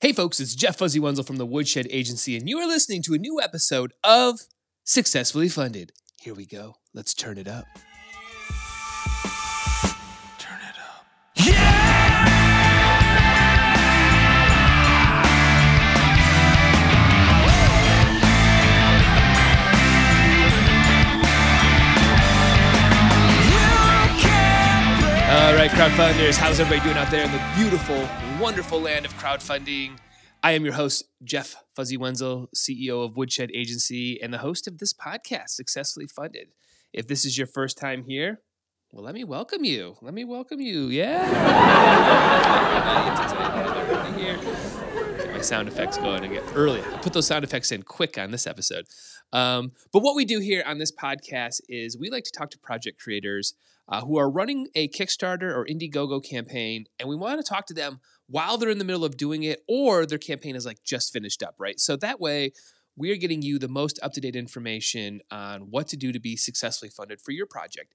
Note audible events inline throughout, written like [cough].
Hey, folks, it's Jeff Fuzzy Wenzel from the Woodshed Agency, and you are listening to a new episode of Successfully Funded. Here we go. Let's turn it up. Right, crowdfunders, how's everybody doing out there in the beautiful, wonderful land of crowdfunding? I am your host, Jeff Fuzzy Wenzel, CEO of Woodshed Agency, and the host of this podcast, Successfully Funded. If this is your first time here, well, let me welcome you. Let me welcome you. Yeah. [laughs] Get my sound effects going and get early. I put those sound effects in quick on this episode. Um, but what we do here on this podcast is we like to talk to project creators uh, who are running a Kickstarter or Indiegogo campaign, and we want to talk to them while they're in the middle of doing it or their campaign is like just finished up, right? So that way, we are getting you the most up to date information on what to do to be successfully funded for your project.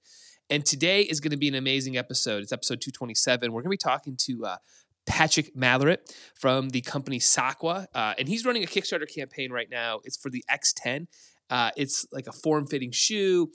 And today is going to be an amazing episode. It's episode 227. We're going to be talking to uh, Patrick Matherit from the company Sockwa, uh, and he's running a Kickstarter campaign right now. It's for the X10. Uh, it's like a form fitting shoe,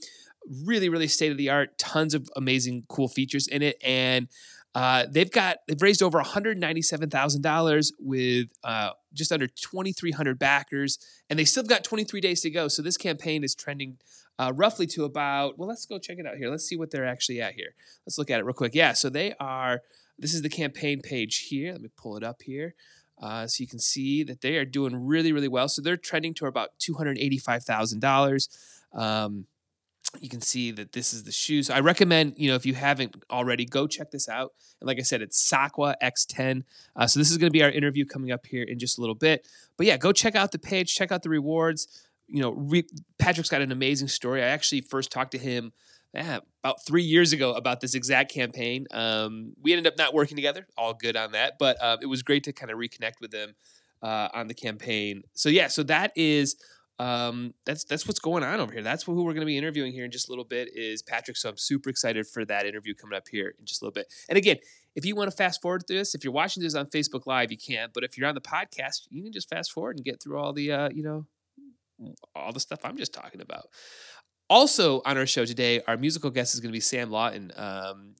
really, really state of the art, tons of amazing, cool features in it. And uh, they've got they've raised over one hundred ninety seven thousand dollars with uh, just under twenty three hundred backers, and they still got twenty three days to go. So this campaign is trending uh, roughly to about well, let's go check it out here. Let's see what they're actually at here. Let's look at it real quick. Yeah, so they are. This is the campaign page here. Let me pull it up here. Uh, so you can see that they are doing really, really well. So they're trending to about two hundred eighty-five thousand dollars. You can see that this is the shoes. I recommend, you know, if you haven't already, go check this out. And like I said, it's Sockwa X10. Uh, so this is going to be our interview coming up here in just a little bit. But yeah, go check out the page, check out the rewards. You know, re- Patrick's got an amazing story. I actually first talked to him yeah, about three years ago about this exact campaign. Um, we ended up not working together. All good on that, but uh, it was great to kind of reconnect with him uh, on the campaign. So yeah, so that is um, that's that's what's going on over here. That's who we're going to be interviewing here in just a little bit is Patrick. So I'm super excited for that interview coming up here in just a little bit. And again, if you want to fast forward through this, if you're watching this on Facebook Live, you can. But if you're on the podcast, you can just fast forward and get through all the uh, you know all the stuff I'm just talking about. Also on our show today, our musical guest is going to be Sam Lawton, um,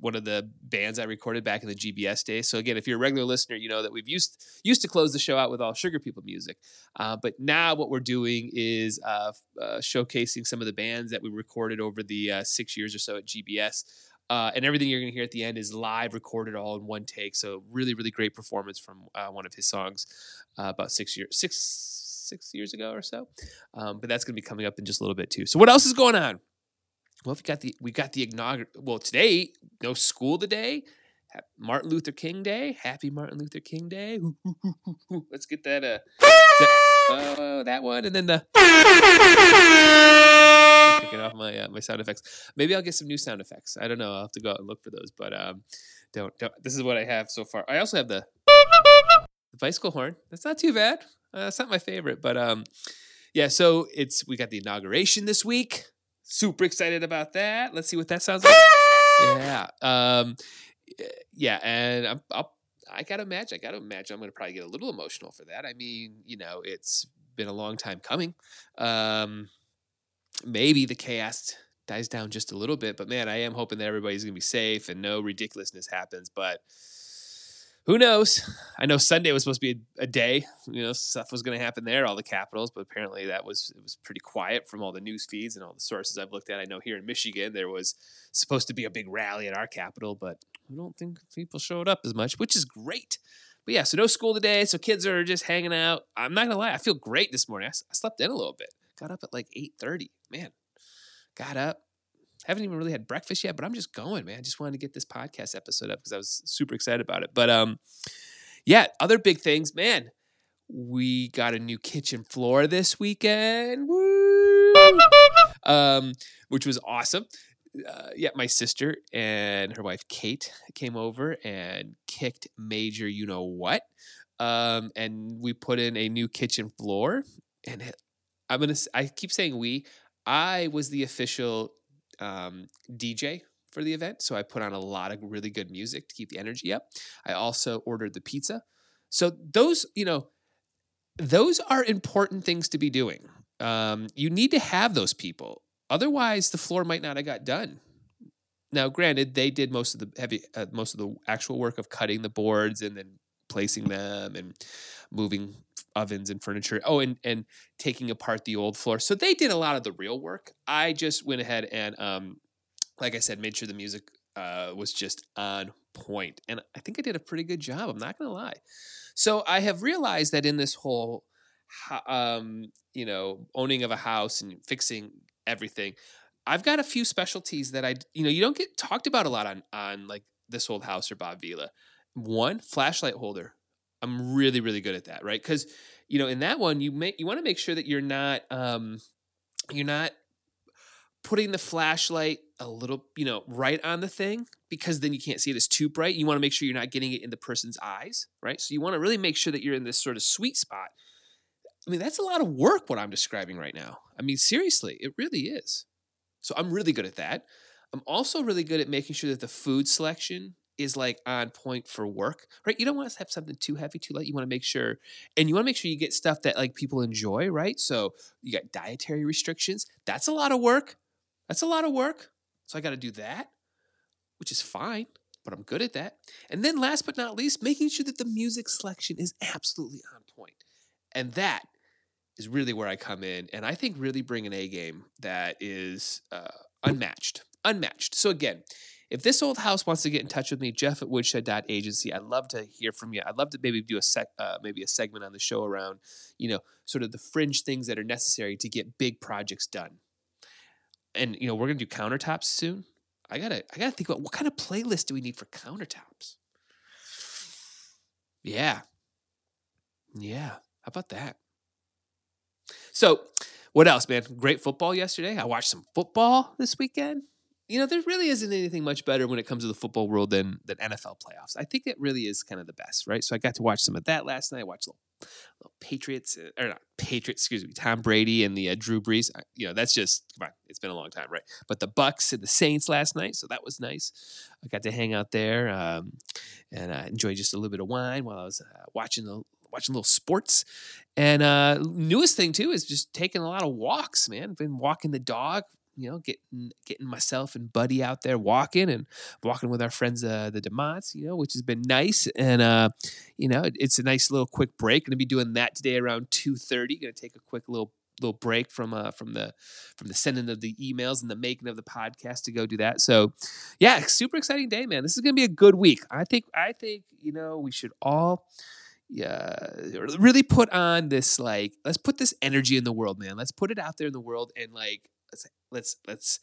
one of the bands I recorded back in the GBS days. So again, if you're a regular listener, you know that we've used used to close the show out with all Sugar People music, uh, but now what we're doing is uh, uh, showcasing some of the bands that we recorded over the uh, six years or so at GBS. Uh, and everything you're going to hear at the end is live recorded all in one take. So really, really great performance from uh, one of his songs about six years, six six years ago or so. Um, but that's going to be coming up in just a little bit too. So what else is going on? Well, we got the we got the inaugural. Well, today no school today. Martin Luther King Day. Happy Martin Luther King Day. [laughs] Let's get that. Uh, that, uh, that one, and then the. Kicking off my uh, my sound effects. Maybe I'll get some new sound effects. I don't know. I'll have to go out and look for those. But um, don't don't. This is what I have so far. I also have the the bicycle horn. That's not too bad. Uh, it's not my favorite, but um, yeah. So it's we got the inauguration this week. Super excited about that. Let's see what that sounds like. [laughs] yeah. Um, yeah, and I'm, I'll, I gotta imagine. I gotta imagine. I'm gonna probably get a little emotional for that. I mean, you know, it's been a long time coming. Um, maybe the chaos dies down just a little bit, but man, I am hoping that everybody's gonna be safe and no ridiculousness happens. But who knows? I know Sunday was supposed to be a, a day. You know, stuff was going to happen there, all the capitals, but apparently that was it was pretty quiet from all the news feeds and all the sources I've looked at. I know here in Michigan there was supposed to be a big rally at our capital, but I don't think people showed up as much, which is great. But yeah, so no school today, so kids are just hanging out. I'm not gonna lie, I feel great this morning. I, I slept in a little bit. Got up at like 8:30. Man, got up, haven't even really had breakfast yet, but I'm just going, man. I just wanted to get this podcast episode up because I was super excited about it. But um, yeah, other big things, man. We got a new kitchen floor this weekend, Woo! um, which was awesome. Uh, yeah, my sister and her wife Kate came over and kicked major, you know what, um, and we put in a new kitchen floor. And it, I'm gonna, I keep saying we. I was the official um, DJ for the event. So I put on a lot of really good music to keep the energy up. I also ordered the pizza. So those, you know, those are important things to be doing. Um, you need to have those people. Otherwise, the floor might not have got done. Now, granted, they did most of the heavy, uh, most of the actual work of cutting the boards and then placing them and moving ovens and furniture. Oh, and and taking apart the old floor. So they did a lot of the real work. I just went ahead and, um, like I said, made sure the music uh, was just on point. and I think I did a pretty good job. I'm not gonna lie. So I have realized that in this whole, um, you know, owning of a house and fixing everything, I've got a few specialties that I, you know, you don't get talked about a lot on on like this old house or Bob Vila. One flashlight holder. I'm really really good at that, right? Because you know, in that one, you make you want to make sure that you're not um, you're not putting the flashlight a little, you know, right on the thing because then you can't see it as too bright. You want to make sure you're not getting it in the person's eyes, right? So you want to really make sure that you're in this sort of sweet spot. I mean, that's a lot of work what I'm describing right now. I mean, seriously, it really is. So I'm really good at that. I'm also really good at making sure that the food selection is like on point for work, right? You don't want to have something too heavy, too light. You want to make sure, and you want to make sure you get stuff that like people enjoy, right? So you got dietary restrictions. That's a lot of work. That's a lot of work. So I got to do that, which is fine, but I'm good at that. And then last but not least, making sure that the music selection is absolutely on point. And that is really where I come in. And I think really bring an A game that is uh, unmatched. Unmatched. So again, if this old house wants to get in touch with me, Jeff at woodshed.agency, I'd love to hear from you. I'd love to maybe do a sec, uh, maybe a segment on the show around, you know, sort of the fringe things that are necessary to get big projects done. And you know, we're gonna do countertops soon. I gotta, I gotta think about what kind of playlist do we need for countertops. Yeah, yeah. How about that? So, what else, man? Great football yesterday. I watched some football this weekend. You know, there really isn't anything much better when it comes to the football world than than NFL playoffs. I think it really is kind of the best, right? So I got to watch some of that last night. I watched little, little Patriots uh, or not Patriots, excuse me, Tom Brady and the uh, Drew Brees. You know, that's just come on, it's been a long time, right? But the Bucs and the Saints last night, so that was nice. I got to hang out there um, and uh, enjoy just a little bit of wine while I was uh, watching the watching little sports. And uh newest thing too is just taking a lot of walks, man. Been walking the dog, you know, getting getting myself and Buddy out there walking and walking with our friends uh the Demonts, you know, which has been nice. And uh, you know, it, it's a nice little quick break. Gonna be doing that today around 2:30. Gonna take a quick little little break from uh from the from the sending of the emails and the making of the podcast to go do that. So yeah, super exciting day, man. This is gonna be a good week. I think I think, you know, we should all yeah really put on this like let's put this energy in the world man let's put it out there in the world and like let's let's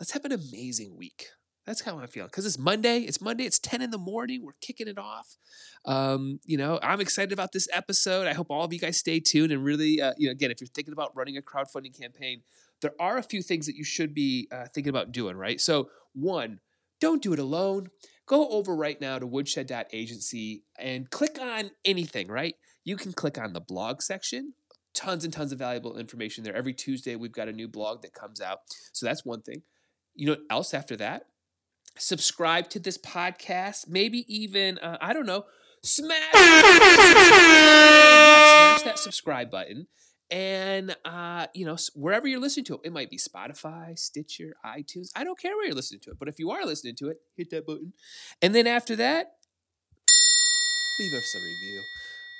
let's have an amazing week that's how i'm feeling because it's monday it's monday it's 10 in the morning we're kicking it off um, you know i'm excited about this episode i hope all of you guys stay tuned and really uh, you know again if you're thinking about running a crowdfunding campaign there are a few things that you should be uh, thinking about doing right so one don't do it alone go over right now to woodshed.agency and click on anything, right? You can click on the blog section. Tons and tons of valuable information there. Every Tuesday, we've got a new blog that comes out. So that's one thing. You know else after that? Subscribe to this podcast. Maybe even, uh, I don't know, smash, smash that subscribe button and uh, you know wherever you're listening to it it might be spotify stitcher itunes i don't care where you're listening to it but if you are listening to it hit that button and then after that leave us a review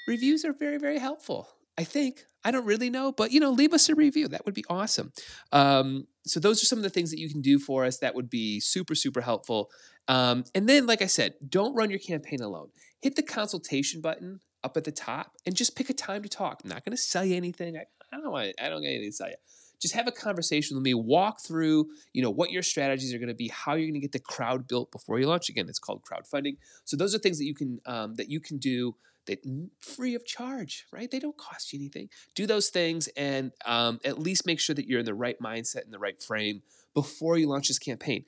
reviews are very very helpful i think i don't really know but you know leave us a review that would be awesome um, so those are some of the things that you can do for us that would be super super helpful um, and then like i said don't run your campaign alone hit the consultation button up at the top and just pick a time to talk. I'm not going to sell you anything. I, I don't want. I don't get anything to sell you. Just have a conversation with me. Walk through, you know, what your strategies are going to be, how you're going to get the crowd built before you launch. Again, it's called crowdfunding. So those are things that you can um, that you can do that free of charge, right? They don't cost you anything. Do those things and um, at least make sure that you're in the right mindset and the right frame before you launch this campaign.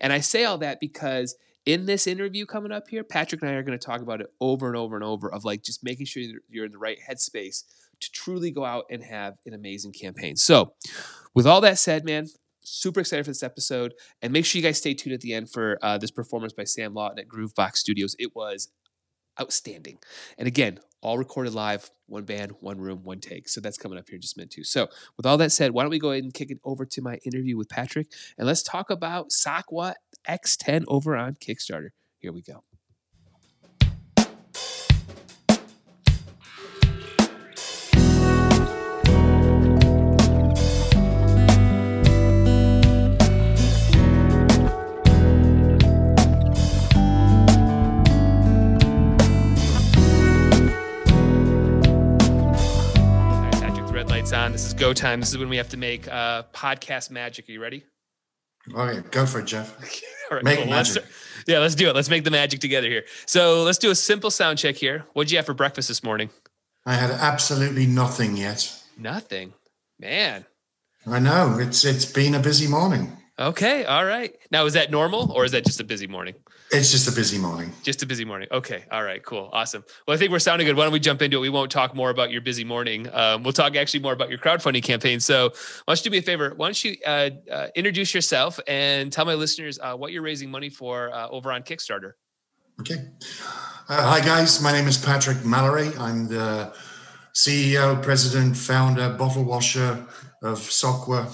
And I say all that because in this interview coming up here, Patrick and I are going to talk about it over and over and over of like just making sure you're in the right headspace to truly go out and have an amazing campaign. So, with all that said, man, super excited for this episode. And make sure you guys stay tuned at the end for uh, this performance by Sam Lawton at Groovebox Studios. It was outstanding. And again, all recorded live, one band, one room, one take. So that's coming up here just minute too. So with all that said, why don't we go ahead and kick it over to my interview with Patrick and let's talk about Sockwa X10 over on Kickstarter. Here we go. This is go time. This is when we have to make uh, podcast magic. Are you ready? Okay, go for it, Jeff. [laughs] All right, make cool. magic. Let's, yeah, let's do it. Let's make the magic together here. So let's do a simple sound check here. What'd you have for breakfast this morning? I had absolutely nothing yet. Nothing, man. I know it's it's been a busy morning. Okay, all right. Now is that normal or is that just a busy morning? It's just a busy morning. Just a busy morning. Okay. All right. Cool. Awesome. Well, I think we're sounding good. Why don't we jump into it? We won't talk more about your busy morning. Um, we'll talk actually more about your crowdfunding campaign. So, why don't you do me a favor? Why don't you uh, uh, introduce yourself and tell my listeners uh, what you're raising money for uh, over on Kickstarter? Okay. Uh, hi, guys. My name is Patrick Mallory. I'm the CEO, president, founder, bottle washer of Sockwa,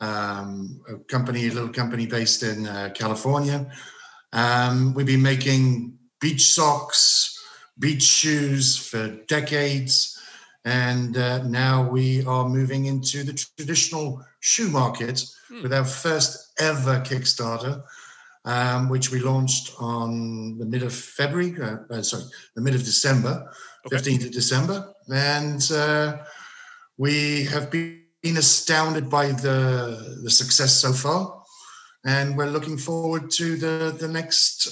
um, a company, a little company based in uh, California. Um, we've been making beach socks, beach shoes for decades, and uh, now we are moving into the traditional shoe market hmm. with our first ever Kickstarter, um, which we launched on the mid of February, uh, uh, sorry, the mid of December, okay. 15th of December. And uh, we have been astounded by the, the success so far and we're looking forward to the the next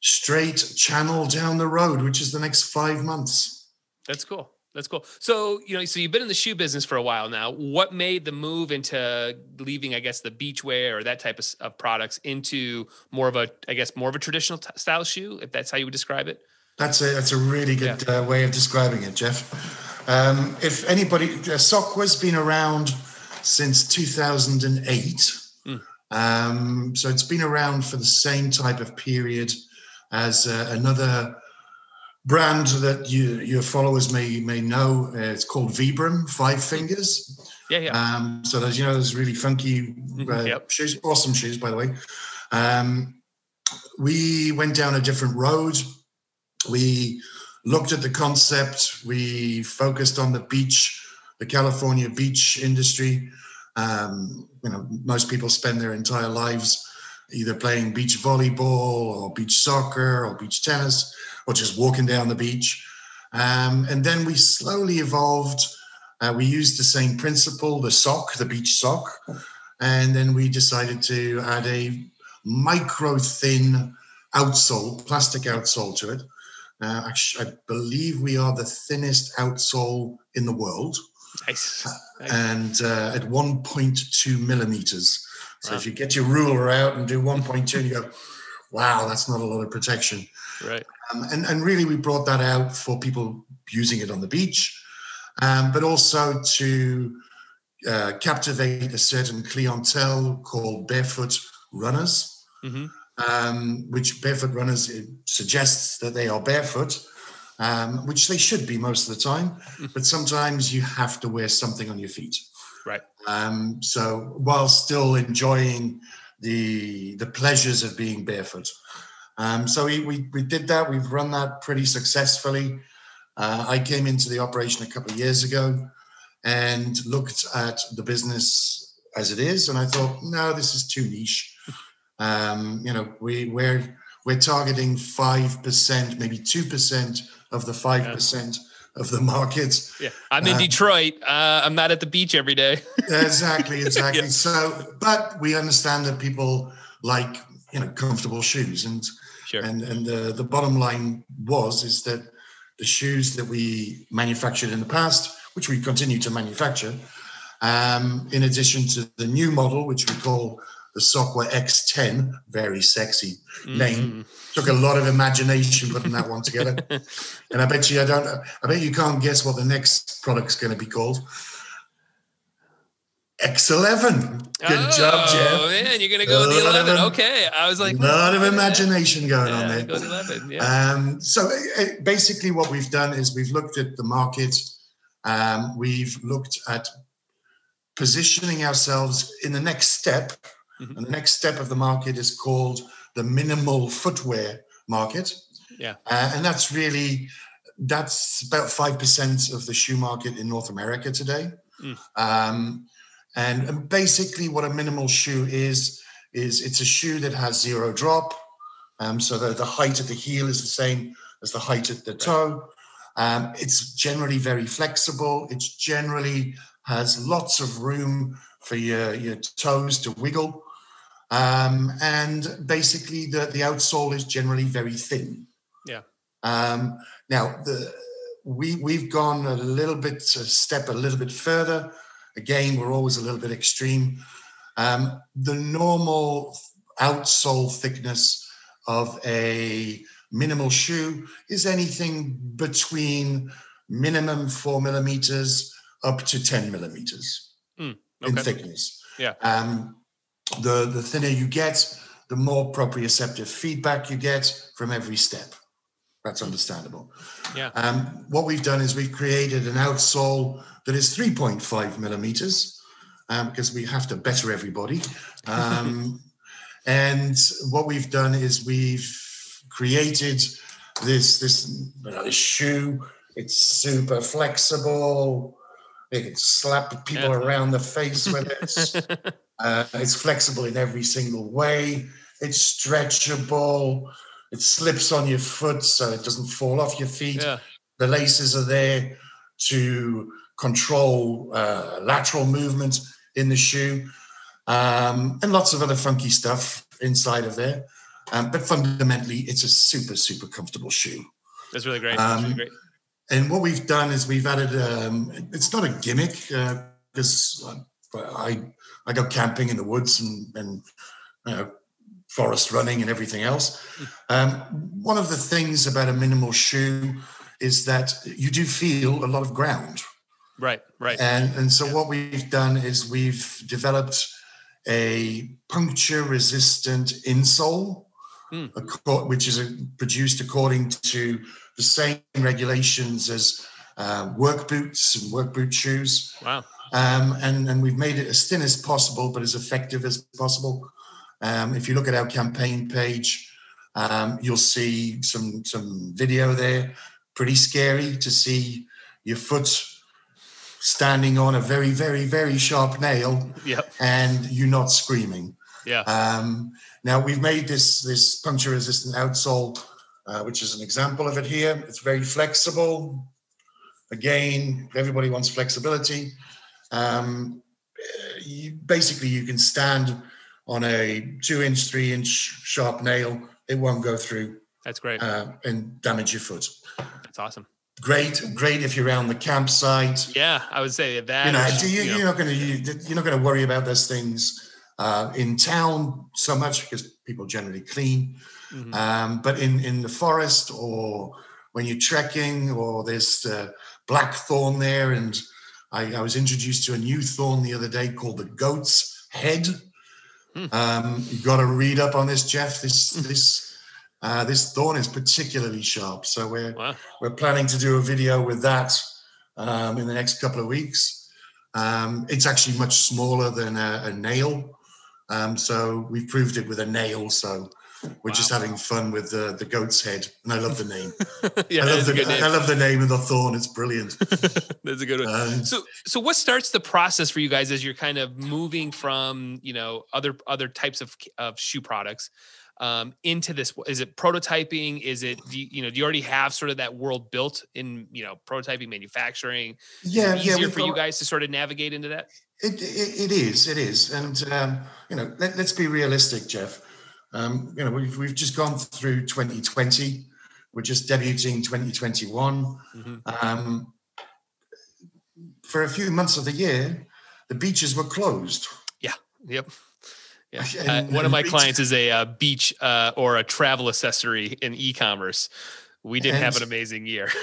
straight channel down the road, which is the next five months. That's cool. That's cool. So, you know, so you've been in the shoe business for a while now. What made the move into leaving, I guess, the beachwear or that type of, of products into more of a, I guess, more of a traditional t- style shoe, if that's how you would describe it? That's a that's a really good yeah. uh, way of describing it, Jeff. Um, if anybody, uh, Sockwa's been around since 2008. Um, so it's been around for the same type of period as uh, another brand that you, your followers may may know. Uh, it's called Vibram, Five Fingers. Yeah, yeah. Um, so there's you know there's really funky mm-hmm, uh, yep. shoes, awesome shoes by the way. Um, we went down a different road. We looked at the concept. We focused on the beach, the California beach industry. Um, you know, most people spend their entire lives either playing beach volleyball or beach soccer or beach tennis or just walking down the beach. Um, and then we slowly evolved. Uh, we used the same principle, the sock, the beach sock. And then we decided to add a micro thin outsole, plastic outsole to it. Uh, I believe we are the thinnest outsole in the world. Nice. And uh, at 1.2 millimeters. So wow. if you get your ruler out and do 1.2, and you go, wow, that's not a lot of protection. Right. Um, and, and really, we brought that out for people using it on the beach, um, but also to uh, captivate a certain clientele called barefoot runners, mm-hmm. um, which barefoot runners suggests that they are barefoot um, which they should be most of the time. [laughs] But sometimes you have to wear something on your feet. Right. Um, so while still enjoying the the pleasures of being barefoot. Um, so we, we, we did that. We've run that pretty successfully. Uh, I came into the operation a couple of years ago and looked at the business as it is, and I thought, no, this is too niche. [laughs] Um, you know, we we're we're targeting five percent, maybe two percent of the 5% of the market. Yeah. I'm in uh, Detroit. Uh, I'm not at the beach every day. exactly, [laughs] exactly. yeah. So, but we understand that people like, you know, comfortable shoes. And, sure. and, and the, the bottom line was, is that the shoes that we manufactured in the past, which we continue to manufacture, um, in addition to the new model, which we call the Sockwa X10, very sexy mm-hmm. name. Took a lot of imagination putting that one together. [laughs] and I bet you I don't I bet you can't guess what the next product's going to be called. X11. Good oh, job, Jeff. Oh man, you're gonna go with the A lot of 11. Okay, I was like, a lot of imagination going on there. go 11. Yeah. Um, so uh, uh, basically, what we've done is we've looked at the market. Um, we've looked at positioning ourselves in the next step, Mhm. and the next step of the market is called the minimal footwear market. Yeah. uh, and that's really that's about five percent of the shoe market in North America today. Mm. Um, and, and basically, what a minimal shoe is is it's a shoe that has zero drop. Um, so the, the height of the heel is the same as the height of the toe. Um, it's generally very flexible. It generally has lots of room for your, your toes to wiggle. Um, and basically, the, the outsole is generally very thin. Yeah. Um, now, the, we, we've gone a little bit, a step a little bit further. Again, we're always a little bit extreme. Um, the normal outsole thickness of a minimal shoe is anything between minimum four millimeters up to 10 millimeters in Okay. thickness. Yeah. Um, the, the thinner you get, the more proprioceptive feedback you get from every step. That's understandable. Yeah. Um, what we've done is we've created an outsole that is 3.5 millimeters um, because we have to better everybody. Um, [laughs] and what we've done is we've created this this, you know, this shoe. It's super flexible. You can slap people Yeah. around the face with it. [laughs] Uh, it's flexible in every single way. It's stretchable. It slips on your foot so it doesn't fall off your feet. yeah. The laces are there to control uh, lateral movement in the shoe um, and lots of other funky stuff inside of there. Um, but fundamentally, it's a super, super comfortable shoe. That's really great. That's really Um, great. And what we've done is we've added, um, it's not a gimmick because I, I go camping in the woods and, and know, forest running and everything else. Um, one of the things about a minimal shoe is that you do feel a lot of ground. Right. Right. And, and so what we've done is we've developed a puncture resistant insole, Hmm. which is uh produced according to the same regulations as uh, work boots and work boot shoes. Wow. Um, and, and we've made it as thin as possible, but as effective as possible. Um, if you look at our campaign page, um, you'll see some, some video there. Pretty scary to see your foot standing on a very, very, very sharp nail Yep. and you're not screaming. Yeah. Um, now we've made this this puncture resistant outsole, uh, which is an example of it here. It's very flexible. Again, everybody wants flexibility. Um, you, basically, you can stand on a two inch, three inch sharp nail. It won't go through That's great. uh, and damage your foot. That's awesome. Great, great if you're around the campsite. Yeah, I would say that. You know, is, you, you know, you're not going to you're not going to worry about those things uh, in town so much because people generally clean. mhm. Um, but in in the forest or when you're trekking or there's the black thorn there, and I, I was introduced to a new thorn the other day called the goat's head. Hmm. Um, you've got to read up on this, Jeff. This this uh, this thorn is particularly sharp, so we're Wow. we're planning to do a video with that um, in the next couple of weeks. Um, it's actually much smaller than a, a nail. Um, so we've proved it with a nail. So we're just having fun with the, the goat's head. And I love the name. [laughs] yeah, I, love the, name. I love the name of the thorn. It's brilliant. [laughs] that's a good one. Um, So, so what starts the process for you guys as you're kind of moving from you know other other types of of shoe products um, into this? Is it prototyping? Is it do you, you know do you already have sort of that world built in you know prototyping, manufacturing? yeah, yeah. easier we've for you guys to sort of navigate into that? It, it, it is, it is, and um, you know, let, let's be realistic, Jeff. Um, you know, we've we've just gone through 2020. We're just debuting 2021. Mhm. Um, for a few months of the year, the beaches were closed. Yeah. Yep. Yeah. [laughs] And- Uh, one of my beach- clients is a uh, beach uh, or a travel accessory in e-commerce. We didn't have an amazing year. [laughs]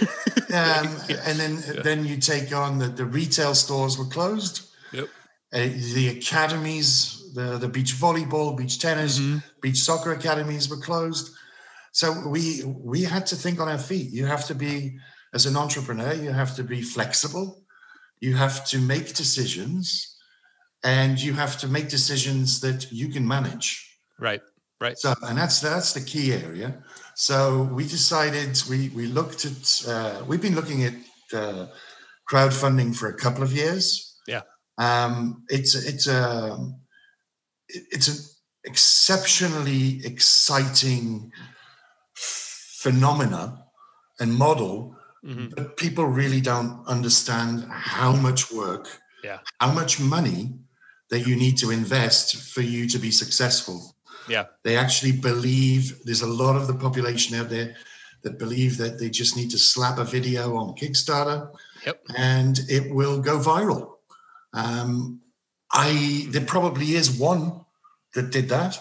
Um, [laughs] Yeah. And then Yeah. then you take on the, the retail stores were closed. Yep. Uh, the academies, the, the beach volleyball, beach tennis, Mhm. beach soccer academies were closed. So we we had to think on our feet. You have to be, as an entrepreneur, you have to be flexible. You have to make decisions, and you have to make decisions that you can manage. Right. Right. So, and that's that's the key area. So we decided we we looked at uh, we've been looking at uh, crowdfunding for a couple of years. Yeah. Um, it's it's a it- it's an exceptionally exciting phenomena and model, Mhm. but people really don't understand how much work, Yeah. how much money that you need to invest for you to be successful. Yeah. They actually believe there's a lot of the population out there that believe that they just need to slap a video on Kickstarter Yep. and it will go viral. Um, I there probably is one that did that,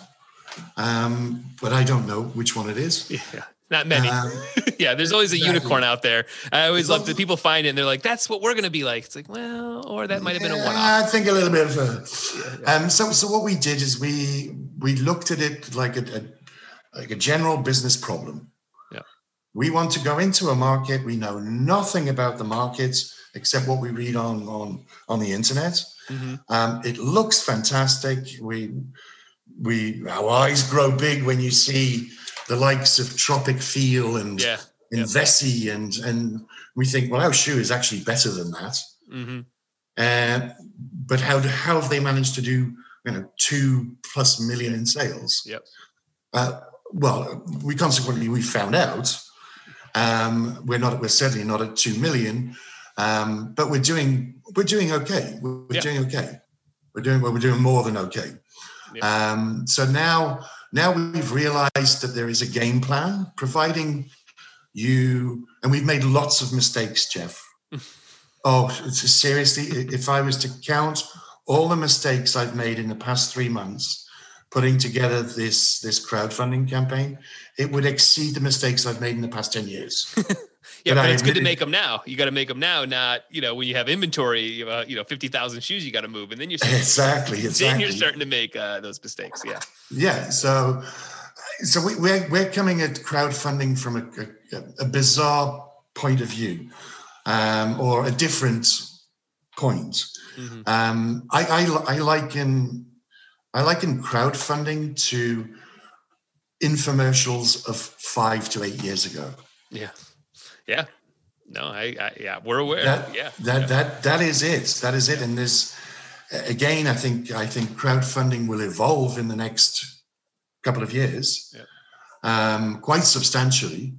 um, but I don't know which one it is. [laughs] Yeah. Not many. Um, [laughs] yeah, there's always a exactly. unicorn out there. I always love that people find it and they're like, that's what we're going to be like. It's like, well, or that might have been a Yeah, one. I think a little bit of a. Um, so, so what we did is we we looked at it like a, a like a general business problem. Yeah. We want to go into a market. We know nothing about the markets except what we read on on on the internet. Mhm. Um, it looks fantastic. We we our eyes grow big when you see the likes of Tropicfeel and Yeah. and Yep. Vessi and and we think, well, our shoe is actually better than that. hmm Uh, but how do, how have they managed to do you know two plus million in sales? Yep. Uh, well, we consequently we found out um, we're not we're certainly not at two million, um, but we're doing we're doing okay. We're, we're Yeah. doing okay. We're doing well, we're doing more than okay. Um, so now now we've realized that there is a game plan, providing you and we've made lots of mistakes, Jeff. [laughs] Oh, seriously, if I was to count all the mistakes I've made in the past three months putting together this this crowdfunding campaign, it would exceed the mistakes I've made in the past 10 years. [laughs] [laughs] Yeah, But but it's good to make them now. You got to make them now, not you know when you have inventory, uh, you know fifty thousand shoes you got to move, and then you're [laughs] starting, exactly, [laughs] then you're starting to make uh, those mistakes. Yeah, Yeah, so so we, we're we're coming at crowdfunding from a, a, a bizarre point of view, um, or a different point. Mhm. Um, I, I I liken I liken crowdfunding to infomercials of five to eight years ago. yeah, yeah. No, I, I yeah, we're aware. That- yeah, That yeah. that that is it. That is it. And this, again, I think I think crowdfunding will evolve in the next couple of years, Yeah. um, quite substantially.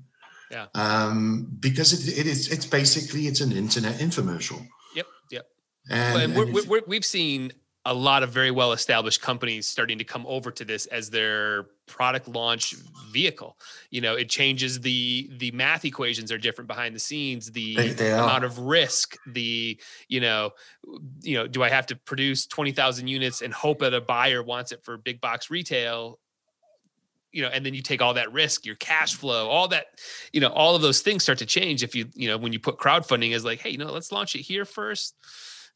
Yeah. Um, because it, it is it's basically it's an internet infomercial. Yep, yep. And, and we're, and we're, we're, we've seen a lot of very well established companies starting to come over to this as their product launch vehicle. You know it changes the the math equations are different behind the scenes the They- they are. amount of risk the you know you know do i have to produce 20000 units and hope that a buyer wants it for big box retail? You know and then you take all that risk your cash flow all that you know all of those things start to change if you you know when you put crowdfunding as like hey you know let's launch it here first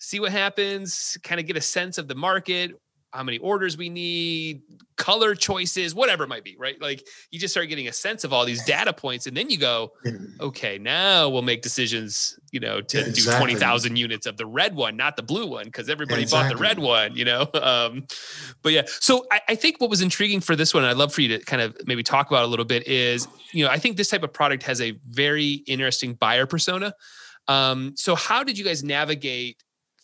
see what happens kind of get a sense of the market how many orders we need color choices whatever it might be right? Like you just start getting a sense of all these data points and then you go okay now we'll make decisions you know to Yeah, do exactly. 20000 units of the red one not the blue one because everybody bought the red one you know? [laughs] Um but yeah so I, I think what was intriguing for this one and i'd love for you to kind of maybe talk about a little bit is you know i think this type of product has a very interesting buyer persona. Um so how did you guys navigate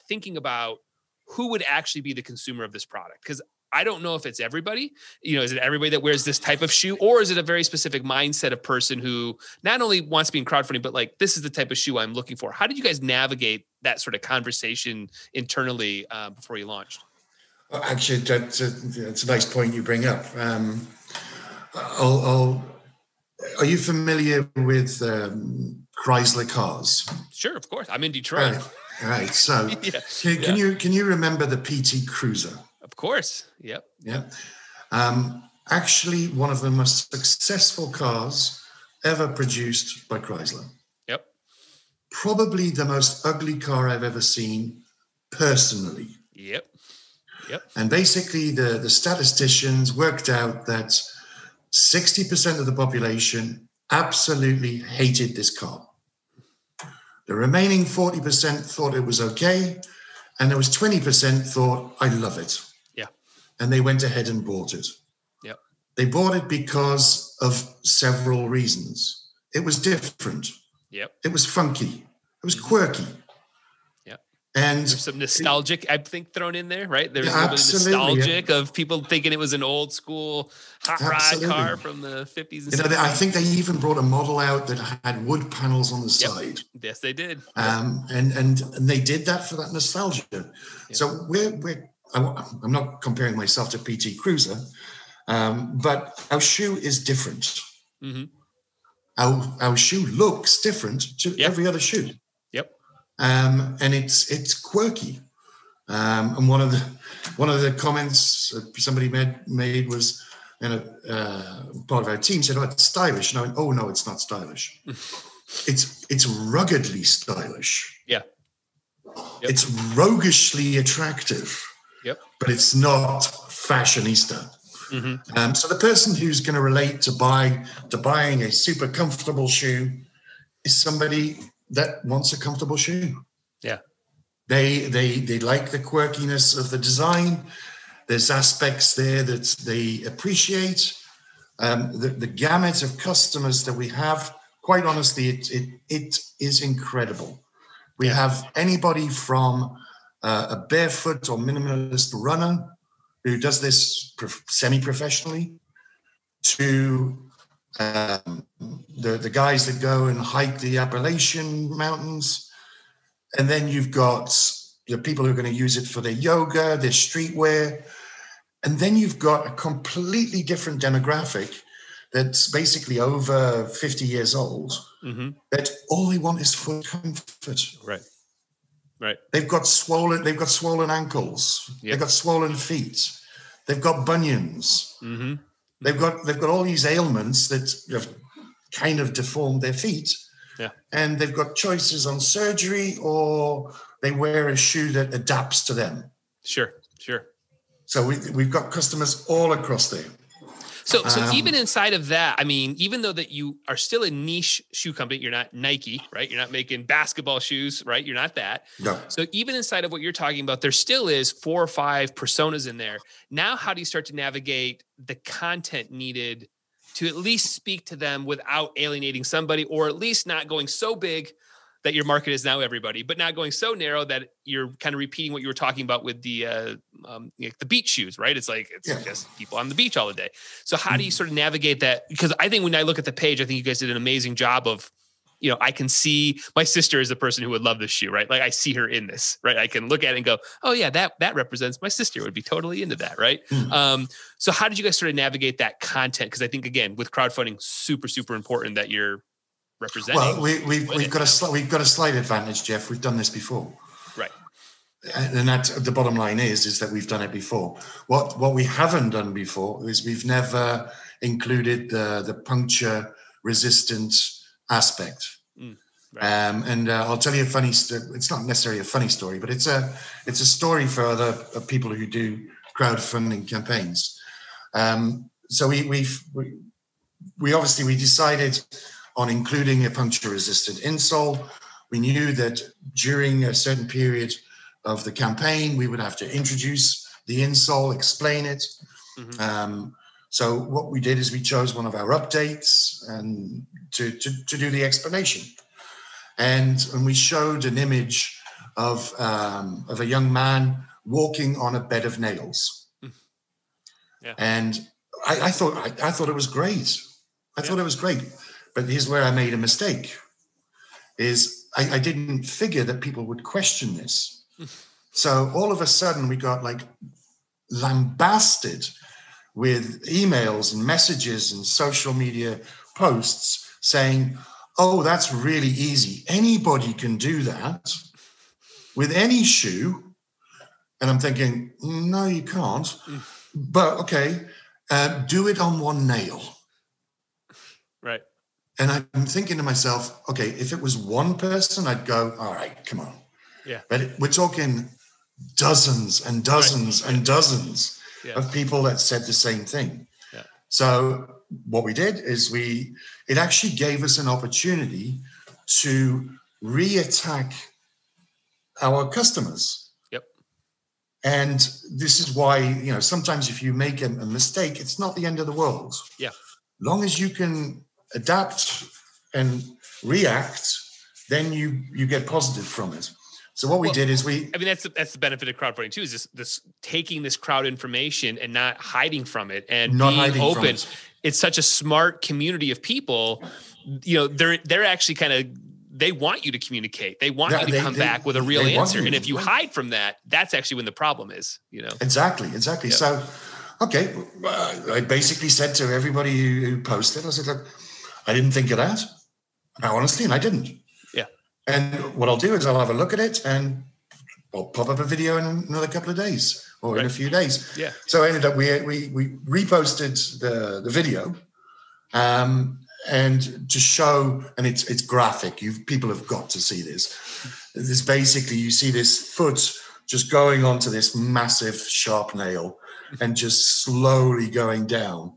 thinking about who would actually be the consumer of this product because I don't know if it's everybody. You know, is it everybody that wears this type of shoe, or is it a very specific mindset of person who not only wants to be in crowdfunding, but like this is the type of shoe I'm looking for? How did you guys navigate that sort of conversation internally uh, before you launched? Well, Actually, that's a, that's a nice point you bring up. Um, I'll, I'll, are you familiar with um, Chrysler cars? Sure, of course. I'm in Detroit. Right. Right. So, [laughs] yeah, can, can you can you remember the PT Cruiser? of course. Yep. Yeah. Um, actually, one of the most successful cars ever produced by Chrysler. Yep. Probably the most ugly car I've ever seen personally. Yep. Yep. And basically, the, the statisticians worked out that 60% of the population absolutely hated this car. The remaining 40% thought it was okay. And there was 20% thought, I love it. Yeah. And they went ahead and bought it. Yep. They bought it because of several reasons. It was different. Yep. It was funky. It was quirky. Yep. And There's some nostalgic, I think, thrown in there, right? There's Yeah, a little absolutely, yeah. nostalgic of people thinking it was an old school hot rod car from the 50s and you know, they- I think they even brought a model out that had wood panels on the Yep. side. Yes, they did. Um, and, and and they did that for that nostalgia. So we're we're I- I'm not comparing myself to PT Cruiser, um, but our shoe is different. hmm Our our shoe looks different to Yep. every other shoe. Um, and it's it's quirky. Um, and one of the one of the comments somebody made made was, know, uh, part of our team said, "Oh, it's stylish." And I went, "Oh no, it's not stylish. [laughs] it's it's ruggedly stylish. Yeah. Yep. It's roguishly attractive, Yep. but it's not fashionista." hmm Um, so the person who's going to relate to buy to buying a super comfortable shoe is somebody that wants a comfortable shoe. Yeah. They they they like the quirkiness of the design. There's aspects there that they appreciate. Um, the, the gamut of customers that we have, quite honestly, it it, it is incredible. We Yeah. have anybody from uh, a barefoot or minimalist runner who does this prof- semi-professionally to um, the the guys that go and hike the Appalachian mountains, and then you've got the people who are going to use it for their yoga, their streetwear, and then you've got a completely different demographic that's basically over 50 years old hmm that all they want is foot comfort. Right. Right. They've got swollen. They've got swollen ankles. Yep. They've got swollen feet. They've got bunions. hmm They've got they've got all these ailments that have kind of deformed their feet. Yeah. And they've got choices on surgery or they wear a shoe that adapts to them. Sure. Sure. So we, we've got customers all across there. So, so Um, even inside of that, I mean, even though that you are still a niche shoe company, you're not Nike, right? You're not making basketball shoes, right? You're not that. No. So even inside of what you're talking about, there still is four or five personas in there. Now, how do you start to navigate the content needed to at least speak to them without alienating somebody, or at least not going so big that your market is now everybody, but not going so narrow that you're kind of repeating what you were talking about with the uh, um, know, the beach shoes, right? It's like it's Yeah. just people on the beach all the day. So how do you sort of navigate that? Because I think when I look at the page, I think you guys did an amazing job of, you know, I can see my sister is the person who would love this shoe, right? Like I see her in this, right? I can look at it and go, oh yeah, that that represents my sister would be totally into that, right? Mhm. Um, so how did you guys sort of navigate that content? Because I think again, with crowdfunding, super super important that you're representing. Well, we, we've, we've got a we've got a slight advantage, Jeff. We've done this before. Right. And that the bottom line is is that we've done it before. What what we haven't done before is we've never included the the puncture resistant aspect. right. Um, and uh, I'll tell you a funny. St- it's not necessarily a funny story, but it's a it's a story for other uh, people who do crowdfunding campaigns. Um, so we we've, we we obviously we decided on including a puncture resistant insole. We knew that during a certain period of the campaign, we would have to introduce the insole, explain it. Mhm. Um, so what we did is we chose one of our updates and to, to, to do the explanation. And, and we showed an image of, um, of a young man walking on a bed of nails. Mm. Yeah. And I, I thought I, I thought it was great. I thought it was great. But here's where I made a mistake. Is I, I didn't figure that people would question this. [laughs] so all of a sudden we got like lambasted with emails and messages and social media posts saying, oh, that's really easy. Anybody can do that with any shoe. And I'm thinking, no, you can't. Mm. But okay, uh, do it on one nail. And I'm thinking to myself, okay, if it was one person, I'd go, all right, come on. Yeah. But we're talking dozens and dozens Right. and dozens Yeah. of people that said the same thing. Yeah. So what we did is we it actually gave us an opportunity to re-attack our customers. Yep. And this is why, you know, sometimes if you make a, a mistake, it's not the end of the world. Yeah. Long as you can adapt and react, then you you get positive from it. So what we Well, did is we I mean, that's the, that's the benefit of crowdfunding too. Is this this taking this crowd information and not hiding from it and not being hiding open. from it. It's such a smart community of people. You know, they're they're actually kind of they want you to communicate. They want Yeah, you to they- come they- back with a real answer. And if you hide from that, that's actually when the problem is. You know. Exactly, exactly. Yeah. So, okay, I basically said to everybody who who posted, I said, look, I didn't think of that. Now, honestly, and I didn't. Yeah. And what I'll do is I'll have a look at it and I'll pop up a video in another couple of days or in a few days. Yeah. So I ended up we we we reposted the the video, um, and to show and it's it's graphic. You people have got to see this. This basically you see this foot just going onto this massive sharp nail and just slowly going down,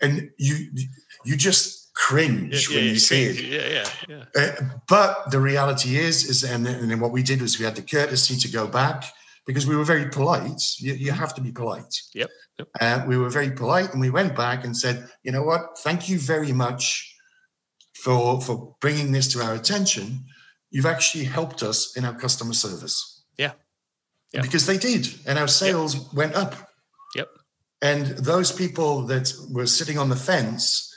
and you you just cringe when you see it. Yeah, yeah, yeah. Uh, but the reality is, is and, and then what we did was we had the courtesy to go back because we were very polite. You, you have to be polite. Yep, yep. Uh, we were very polite, and we went back and said, you know what? Thank you very much for for bringing this to our attention. You've actually helped us in our customer service. Yeah. Yeah. Because they did, and our sales went up. Yep. And those people that were sitting on the fence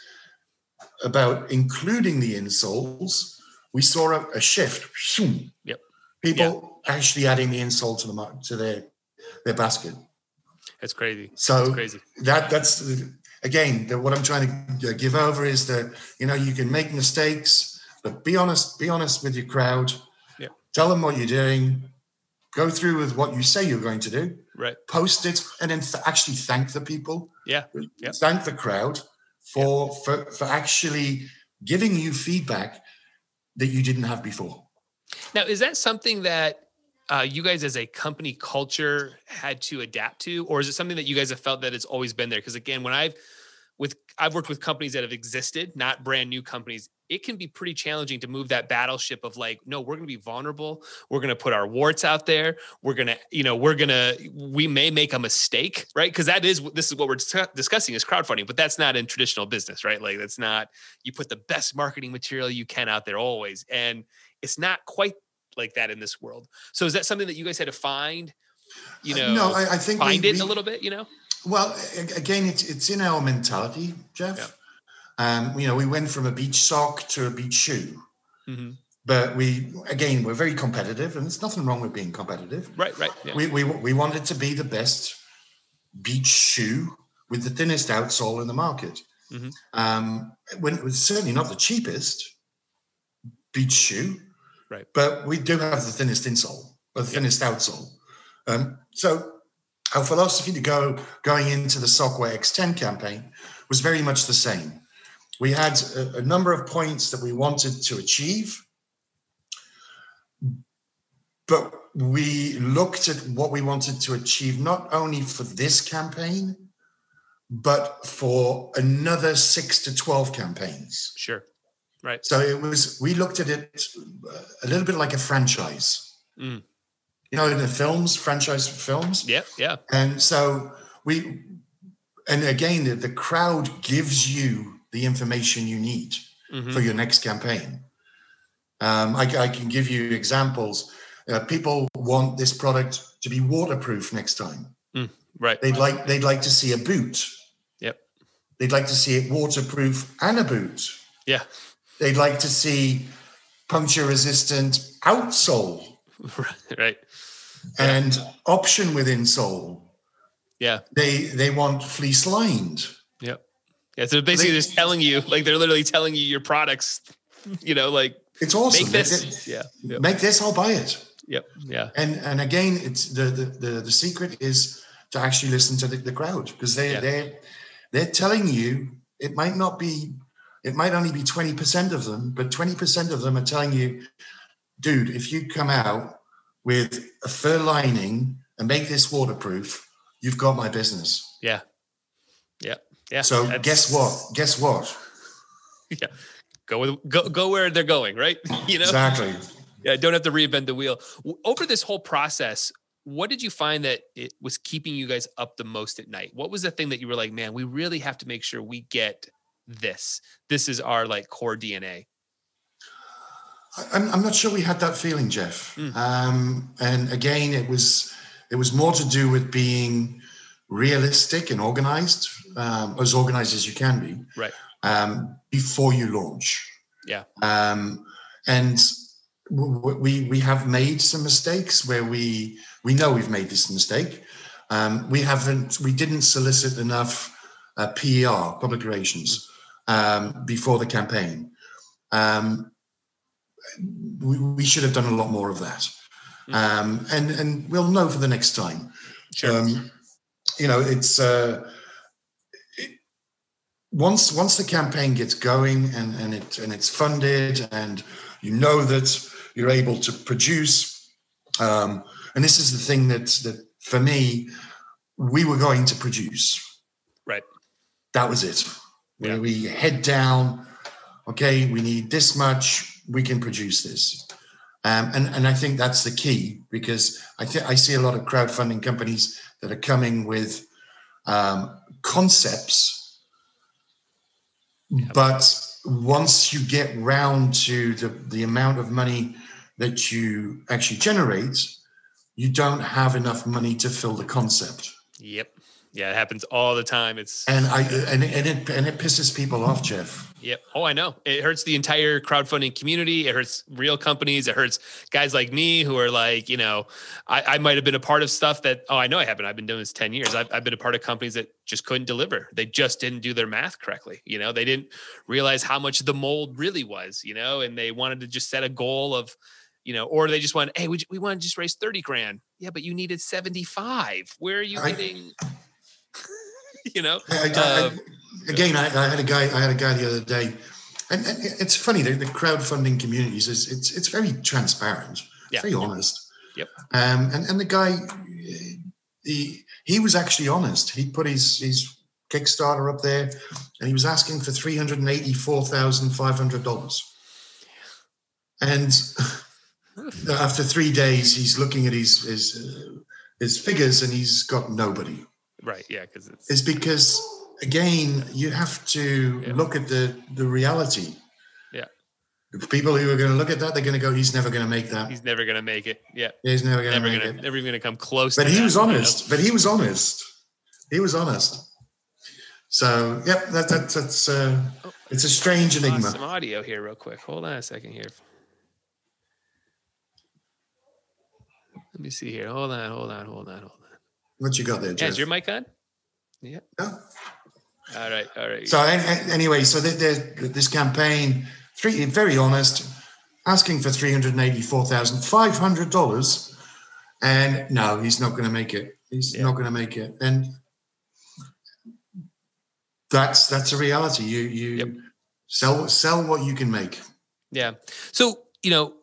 about including the insoles, we saw a, a shift. Yep. People actually adding the insole to the to their their basket. That's crazy. So It's crazy. that that's again the, what I'm trying to uh, give over is that you know you can make mistakes, but be honest. Be honest with your crowd. Yeah. Tell them what you're doing. Go through with what you say you're going to do. Right. Post it, and then th- actually thank the people. Yeah. Yeah. Thank the crowd for for for actually giving you feedback that you didn't have before. Now, is that something that uh, you guys as a company culture had to adapt to, or is it something that you guys have felt that it's always been there? Because again, when I've I've worked with companies that have existed, not brand new companies, it can be pretty challenging to move that battleship of like, no, we're going to be vulnerable. We're going to put our warts out there. We're going to, you know, we're going to, we may make a mistake, right? Because that is, this is what we're dis- discussing is crowdfunding, but that's not in traditional business, right? Like that's not, you put the best marketing material you can out there always. And it's not quite like that in this world. So is that something that you guys had to find, you know, Uh, no, I, I think we- find it we- a little bit, you know? Well, again, it's it's in our mentality, Jeff. Um, you know, we went from a beach sock to a beach shoe, hmm but we again we're very competitive, and there's nothing wrong with being competitive. Right, right. Yeah. We we we wanted to be the best beach shoe with the thinnest outsole in the market. Mhm. Um, when it was certainly not the cheapest beach shoe, Right. But we do have the thinnest insole, or the thinnest outsole. Um, so our philosophy to go going into the Sockwa X10 campaign was very much the same. We had a, a number of points that we wanted to achieve, but we looked at what we wanted to achieve not only for this campaign, but for another six to 12 campaigns. Sure. Right. So it was, we looked at it uh, a little bit like a franchise. Mm. You know, in the films, franchise films. Yeah. Yeah. And so we, and again, the, the crowd gives you the information you need Mhm. for your next campaign. Um, I, I can give you examples. Uh, people want this product to be waterproof next time. Right. They'd like they'd like to see a boot. Yep. They'd like to see it waterproof and a boot. Yeah. They'd like to see puncture resistant outsole [laughs] right. And option within sole. Yeah. They they want fleece lined. Yep. Yeah. So basically, They- just telling you, like, they're literally telling you your products, [laughs] you know, like, It's awesome. make this. Yeah. Yep. Make this, I'll buy it. Yep. Yeah. And and again, it's the the the, the secret is to actually listen to the, the crowd because they Yeah. they they're telling you it might not be it might only be 20% of them, but 20% of them are telling you, dude, if you come out with a fur lining and make this waterproof, you've got my business. Yeah. Yeah. Yeah. So That's- guess what? Guess what? [laughs] Yeah. Go with go go where they're going, right? [laughs] You know. Exactly. Yeah, don't have to reinvent the wheel. Over this whole process, what did you find that it was keeping you guys up the most at night? What was the thing that you were like, man, we really have to make sure we get this. This is our like core DNA. I'm, I'm not sure we had that feeling, Jeff. Mm. Um, and again, it was it was more to do with being realistic and organized, um, as organized as you can be, Right. um, before you launch. Yeah. Um, and w- we we have made some mistakes where we we know we've made this mistake. Um, we haven't we didn't solicit enough uh, PER public relations um, before the campaign. Um, we, we should have done a lot more of that. Um, and and we'll know for the next time. Sure. Um, you know, it's uh, it, once once the campaign gets going and and it and it's funded and you know that you're able to produce. Um, and this is the thing that that for me, we were going to produce. Right. That was it. We, Yeah. we head down. Okay, we need this much. We can produce this. Um, and, and I think that's the key because I think I see a lot of crowdfunding companies that are coming with um, concepts, but once you get round to the, the amount of money that you actually generate, you don't have enough money to fill the concept. Yep. Yeah, it happens all the time. It's And I and, and it and it pisses people off, Jeff. Yep. Oh, I know. It hurts the entire crowdfunding community. It hurts real companies. It hurts guys like me who are like, you know, I, I might have been a part of stuff that, oh, I know I haven't. I've been doing this 10 years. I've, I've been a part of companies that just couldn't deliver. They just didn't do their math correctly. You know, they didn't realize how much the mold really was, you know, and they wanted to just set a goal of, you know, or they just wanted, hey, we, we want to just raise 30 grand. Yeah, but you needed 75. Where are you I- getting, [laughs] you know? I, I, Um, again, I, I had a guy. I had a guy the other day, and, it's funny. The, the crowdfunding communities is it's it's very transparent, Yeah. very honest. Yep. Um, and and the guy, he he was actually honest. He put his his Kickstarter up there, and he was asking for three hundred and eighty four thousand five hundred dollars. And [laughs] after three days, he's looking at his his uh, his figures, and he's got nobody Right. Yeah. Cause it's, is because again you have to Yeah. look at the the reality. Yeah. the people who are going to look at that they're going to go he's never going to make that. He's never going to make it. Yeah. he's never going to never make gonna it. never gonna come close but to he was honest. but he was honest. He was honest. So yep that, that that's uh it's a strange enigma. some audio here real quick. Hold on a second here. Let me see here. Hold on hold on hold on hold on. What you got there yeah, Jeff? is your mic on? Yeah. Yeah. All right all right. So an- an- anyway so this campaign three very honest asking for $384500 and no he's not going to make it. He's Yeah. not going to make it. And that's that's a reality. You you Yep. sell sell what you can make. Yeah. So you know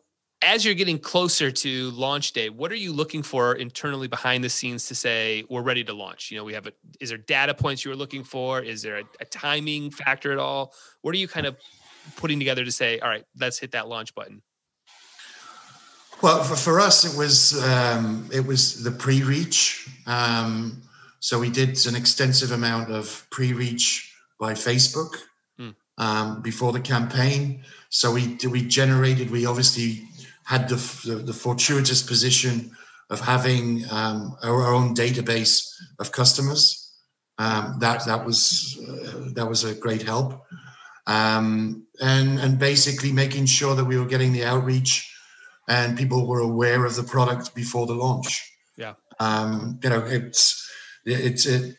as you're getting closer to launch day what are you looking for internally behind the scenes to say we're ready to launch you know we have a is there data points you were looking for is there a, a timing factor at all what are you kind of putting together to say all right let's hit that launch button Well, for, for us, it was um, it was the pre-reach. Um, so we did an extensive amount of pre-reach by Facebook Hmm. um, before the campaign. So we we generated. We obviously had the the, the fortuitous position of having um, our, own database of customers. Um, that that was uh, that was a great help, um, and and basically making sure that we were getting the outreach and people were aware of the product before the launch. Yeah. Um, you know, it's it's it,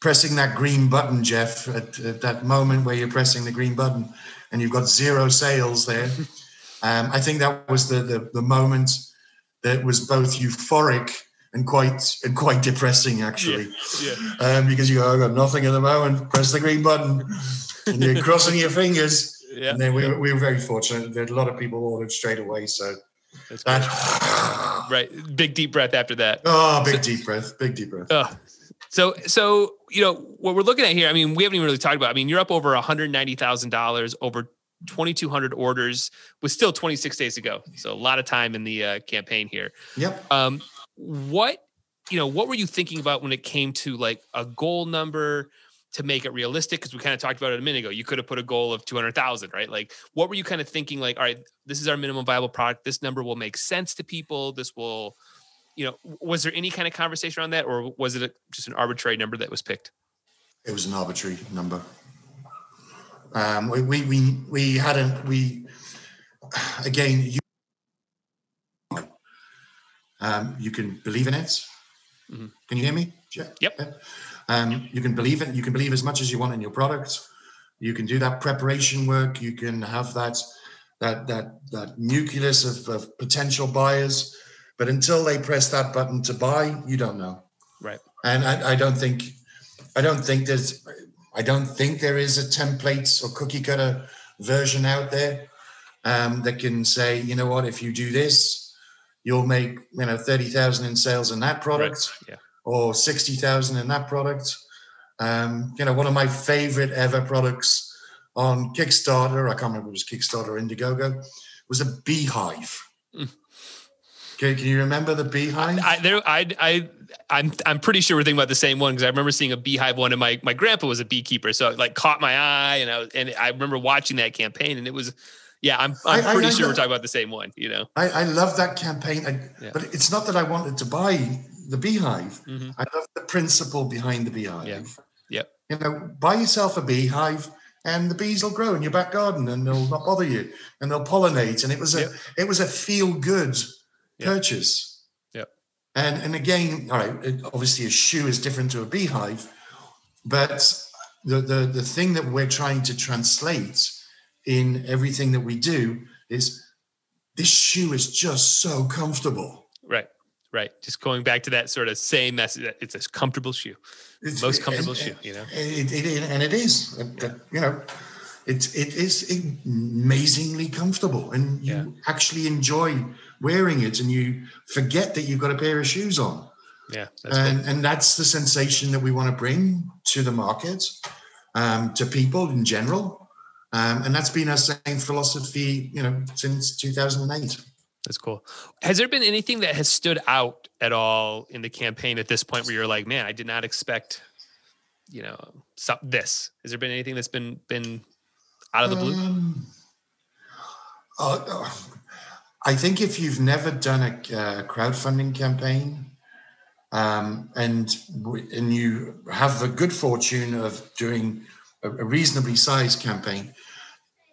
pressing that green button, Jeff, at, at that moment where you're pressing the green button and you've got zero sales there. [laughs] um, I think that was the, the the moment that was both euphoric and quite and quite depressing, actually, yeah um, because you go, I've got nothing at the moment. Press the green button, and you're crossing your fingers. yeah And then we, were- we were very fortunate that a lot of people ordered straight away. So That, [sighs] right. Big deep breath after that. oh, big deep breath, big deep breath. Oh, so so you know what we're looking at here. I mean, we haven't even really talked about. I mean, you're up over one hundred ninety thousand dollars, over twenty two hundred orders, with still twenty six days to go. So a lot of time in the uh, campaign here. Yep. Um, what you know, what were you thinking about when it came to like a goal number to make it realistic? Because we kind of talked about it a minute ago. You could have put a goal of two hundred thousand, right? Like, what were you kind of thinking? Like, all right, this is our minimum viable product. This number will make sense to people. This will you know, was there any kind of conversation around that, or was it a, just an arbitrary number that was picked? It was an arbitrary number. Um, we, we we we had a we again. You, um, you can believe in it. Mm-hmm. Can you hear me? Yeah. Yep. Um, you can believe it. You can believe as much as you want in your product. You can do that preparation work. You can have that that that that nucleus of, of potential buyers but until they press that button to buy, you don't know. Right. And I, I don't think, I don't think there's, I don't think there is a template or cookie cutter version out there um, that can say, you know what, if you do this, you'll make you know thirty thousand in sales in that product, Right. Yeah. or sixty thousand in that product. Um, you know, one of my favorite ever products on Kickstarter, I can't remember if it was Kickstarter or Indiegogo, was a beehive. Mm. Okay, can you remember the beehive? I, there, I, I, I'm, I'm pretty sure we're thinking about the same one because I remember seeing a beehive one, and my my grandpa was a beekeeper, so it like caught my eye, and I was, and I remember watching that campaign, and it was, yeah, I'm, I'm I- I- pretty I sure we're talking about the same one, you know. I, I love that campaign, I, Yeah. but it's not that I wanted to buy the beehive. Mhm. I love the principle behind the beehive. Yeah. Yep. You know, buy yourself a beehive, and the bees will grow in your back garden, and they'll not bother you, and they'll pollinate. And it was a Yep. it was a feel good Yep. purchase. Yep. And and again, all right, obviously a shoe is different to a beehive, but the the the thing that we're trying to translate in everything that we do is this shoe is just so comfortable. Right, right. Just going back to that sort of same message. that It's a comfortable shoe, It's, most comfortable and- shoe, you know. It, it, it- and it is, uh, you know, it, it is amazingly comfortable, and you Yeah. actually enjoy wearing it, and you forget that you've got a pair of shoes on, Yeah, that's and cool. and that's the sensation that we want to bring to the market, um, to people in general, um, and that's been our same philosophy, you know, since 2008. That's cool. Has there been anything that has stood out at all in the campaign at this point where you're like, man, I did not expect, you know, this? Has there been anything that's been been out of the blue? Um, uh, uh, I think if you've never done a uh, crowdfunding campaign, um, and and you have the good fortune of doing a, reasonably sized campaign,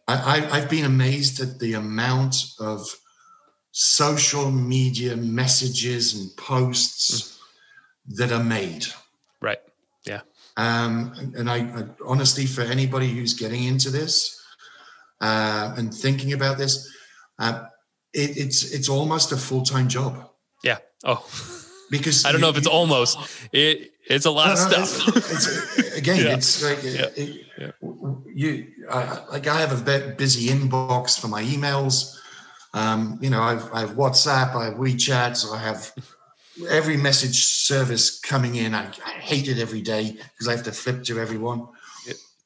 I, I, I've been amazed at the amount of social media messages and posts that are made. Right. Yeah. Um, and and I, I honestly, for anybody who's getting into this uh, and thinking about this, uh, it, it's it's almost a full time job Yeah. Oh, because I don't you- know if it's you- almost. It it's a lot of No, no, stuff. It's, it's, [laughs] again, Yeah. it's like Yeah. it- Yeah. you. I, like I have a bit busy inbox for my emails. Um, you know, I've, I have WhatsApp, I have WeChat, so I have every message service coming in. I, I hate it every day because I have to flip to everyone.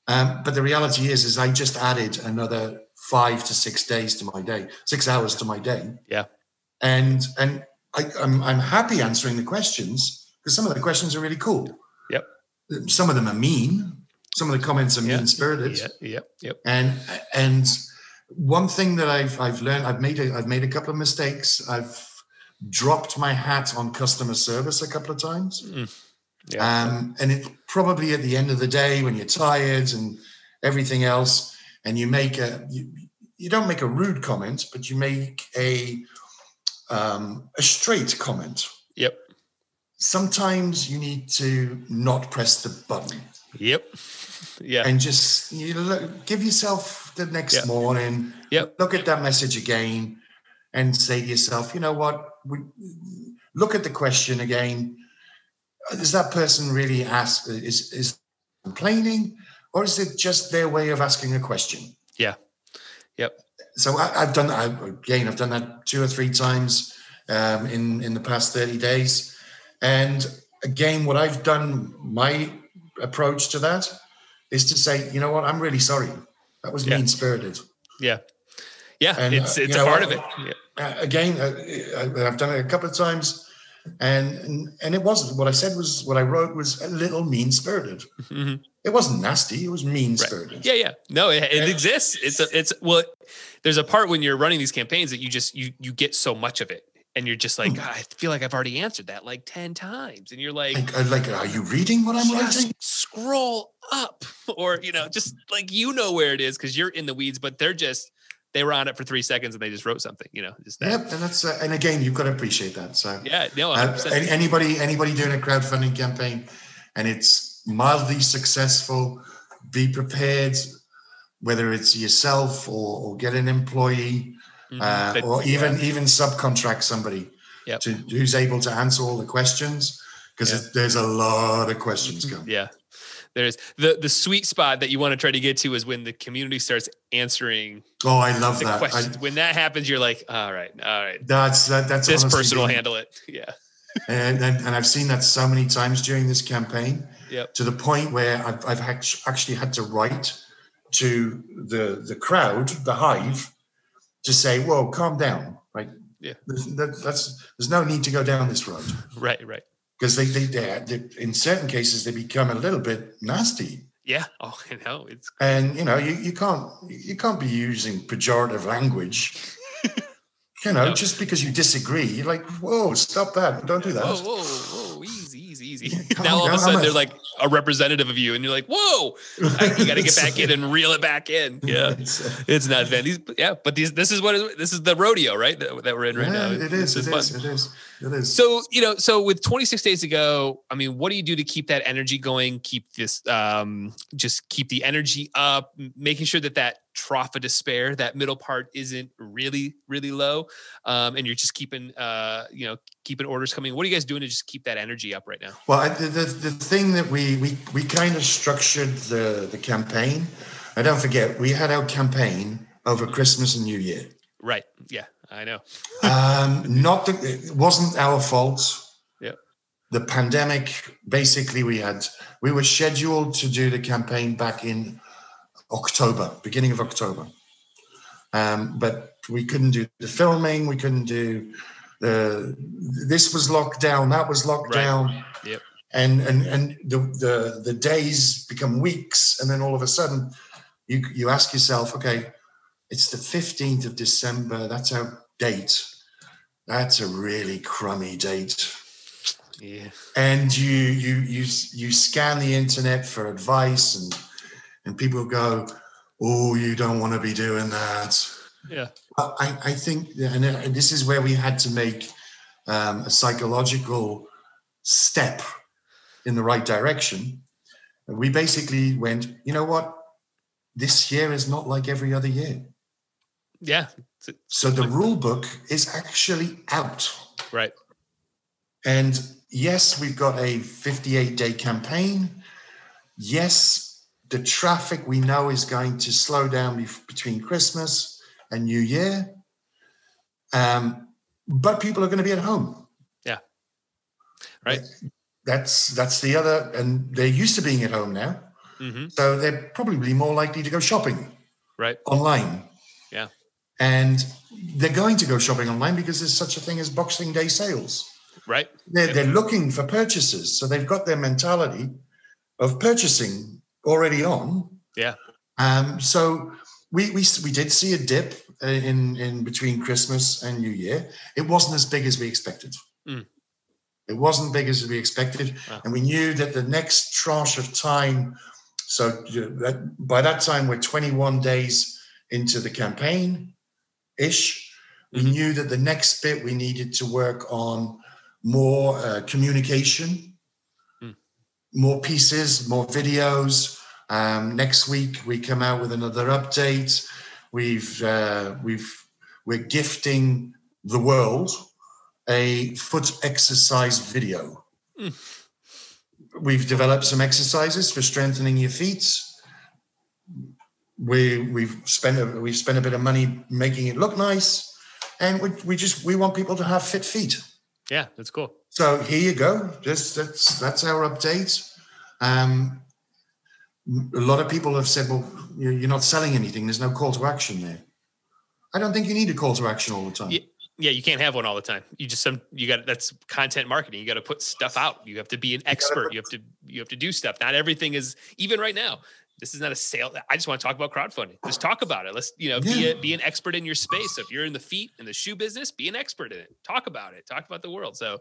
Um, but the reality is, is I just added another five to six days to my day, six hours to my day. Yeah. And and I, I'm I'm happy answering the questions because some of the questions are really cool. Yep. Some of them are mean. Some of the comments are Yeah. mean spirited. yeah. Yep. Yep. And and one thing that I've I've learned I've made a, I've made a couple of mistakes. I've dropped my hat on customer service a couple of times. Yeah. Um, and it probably at the end of the day when you're tired and everything else, and you make a you, you don't make a rude comment, but you make a um, a straight comment. Yep. Sometimes you need to not press the button Yep. [laughs] Yeah. and just you look, give yourself the next Yeah. morning. Yep. Look at that message again, and say to yourself, you know what? We look at the question again. Is that person really ask is is complaining, or is it just their way of asking a question? Yeah. Yep. so I, have done that again. I've done that two or three times um, in in the past thirty days, and again, what I've done, my approach to that is to say, you know what, I'm really sorry. That was yeah. mean spirited. Yeah, yeah, and, it's uh, it's a part of it. Yeah. Uh, again, uh, I've done it a couple of times and, and and it wasn't what I said was what I wrote was a little mean spirited. Mm-hmm. It wasn't nasty. It was mean spirited. Right. Yeah, yeah. No, it, it exists. It's a, it's well. There's a part when you're running these campaigns that you just you you get so much of it, and you're just like, hmm. I feel like I've already answered that like ten times, and you're like, like, like are you reading what I'm writing? Scroll up, [laughs] or you know, just like you know where it is because you're in the weeds, but they're just they were on it for three seconds and they just wrote something, you know, just that. Yep. And that's, uh, and again, you've got to appreciate that. So yeah, no, uh, anybody, anybody doing a crowdfunding campaign and it's mildly successful, be prepared, whether it's yourself or, or get an employee mm-hmm. uh, but, or even, yeah. even subcontract somebody yep. to, who's able to answer all the questions because there's a lot of questions coming. Yeah there's the the sweet spot that you want to try to get to is when the community starts answering. Oh, I love that. Questions. I, when that happens, you're like, all right, all right. That's that, that's this person will handle it. Yeah. and, and and I've seen that so many times during this campaign. Yep. To the point where I've I've actually had to write to the the crowd, the hive, to say, "Whoa, calm down." Right. Yeah. That, that's there's no need to go down this road. Right. Right because they, they, they, in certain cases, they become a little bit nasty. Yeah. [laughs] Oh, I know. It's [laughs] and you know you, you can't you can't be using pejorative language. [laughs] you know, no. just because you disagree, you're like, whoa, stop that! Don't do that. Whoa, whoa, whoa, easy, [laughs] now all of a sudden they're like a representative of you, and you're like, whoa, you got to get back in and [laughs] reel it back in. [laughs] Yeah, it's, it's not fun. These, yeah, but these, this is what is, this is the rodeo, right? That, that we're in right yeah, now. It is. It is, it is. It is. So you know, so with 26 days to go, I mean, what do you do to keep that energy going? Keep this, um, just keep the energy up, making sure that that trough of despair, that middle part isn't really, really low, um, and you're just keeping, uh, you know, keeping orders coming. What are you guys doing to just keep that energy up right now? Well, the, the, the thing that we we we kind of structured the the campaign. I don't forget we had our campaign over Christmas and New Year. Right. Yeah. I know. um, not that it wasn't our fault. Yeah. The pandemic, basically, we had we were scheduled to do the campaign back in October, beginning of October, um, but we couldn't do the filming. We couldn't do the. This was locked down. That was locked right. down. Yep. And and and the, the the days become weeks, and then all of a sudden, you you ask yourself, okay, it's the 15th of December. That's our date. That's a really crummy date. Yeah. And you you you you scan the internet for advice and and people go, "Oh, you don't want to be doing that." Yeah. I I think and this is where we had to make um, a psychological step in the right direction. We basically went, you know what? This year is not like every other year. Yeah. So the rule book is actually out. Right. And yes, we've got a 58 day campaign. Yes, the traffic we know is going to slow down between Christmas and New Year. Um, but people are going to be at home. Yeah. Right. That's that's the other, and they're used to being at home now. Mm-hmm. So they're probably more likely to go shopping. Right. Online. Yeah. And they're going to go shopping online because there's such a thing as Boxing Day sales. Right. They're, yep. they're looking for purchases. So they've got their mentality of purchasing already on. Yeah. Um, so we, we, we did see a dip in, in between Christmas and New Year. It wasn't as big as we expected. Mm. It wasn't big as we expected. Ah. And we knew that the next tranche of time, so that by that time, we're 21 days into the campaign ish. We mm-hmm. knew that the next bit we needed to work on more uh, communication, mm. More pieces, more videos. Um, next week we come out with another update. We've uh, we've we're gifting the world a foot exercise video. Mm. We've developed some exercises for strengthening your feet we we've spent a, we've spent a bit of money making it look nice, and we, we just we want people to have fit feet. Yeah, that's cool. So here you go. Just that's that's our update. Um, a lot of people have said, "Well, you're not selling anything. There's no call to action there." I don't think you need a call to action all the time. Yeah, yeah, you can't have one all the time. You just some you got that's content marketing. You got to put stuff out. You have to be an expert. You have to you have to do stuff. Not everything is even right now. This is not a sale. I just want to talk about crowdfunding. Just talk about it. Let's you know yeah. be a, be an expert in your space. So if you're in the feet in the shoe business, be an expert in it. Talk about it. Talk about the world. So,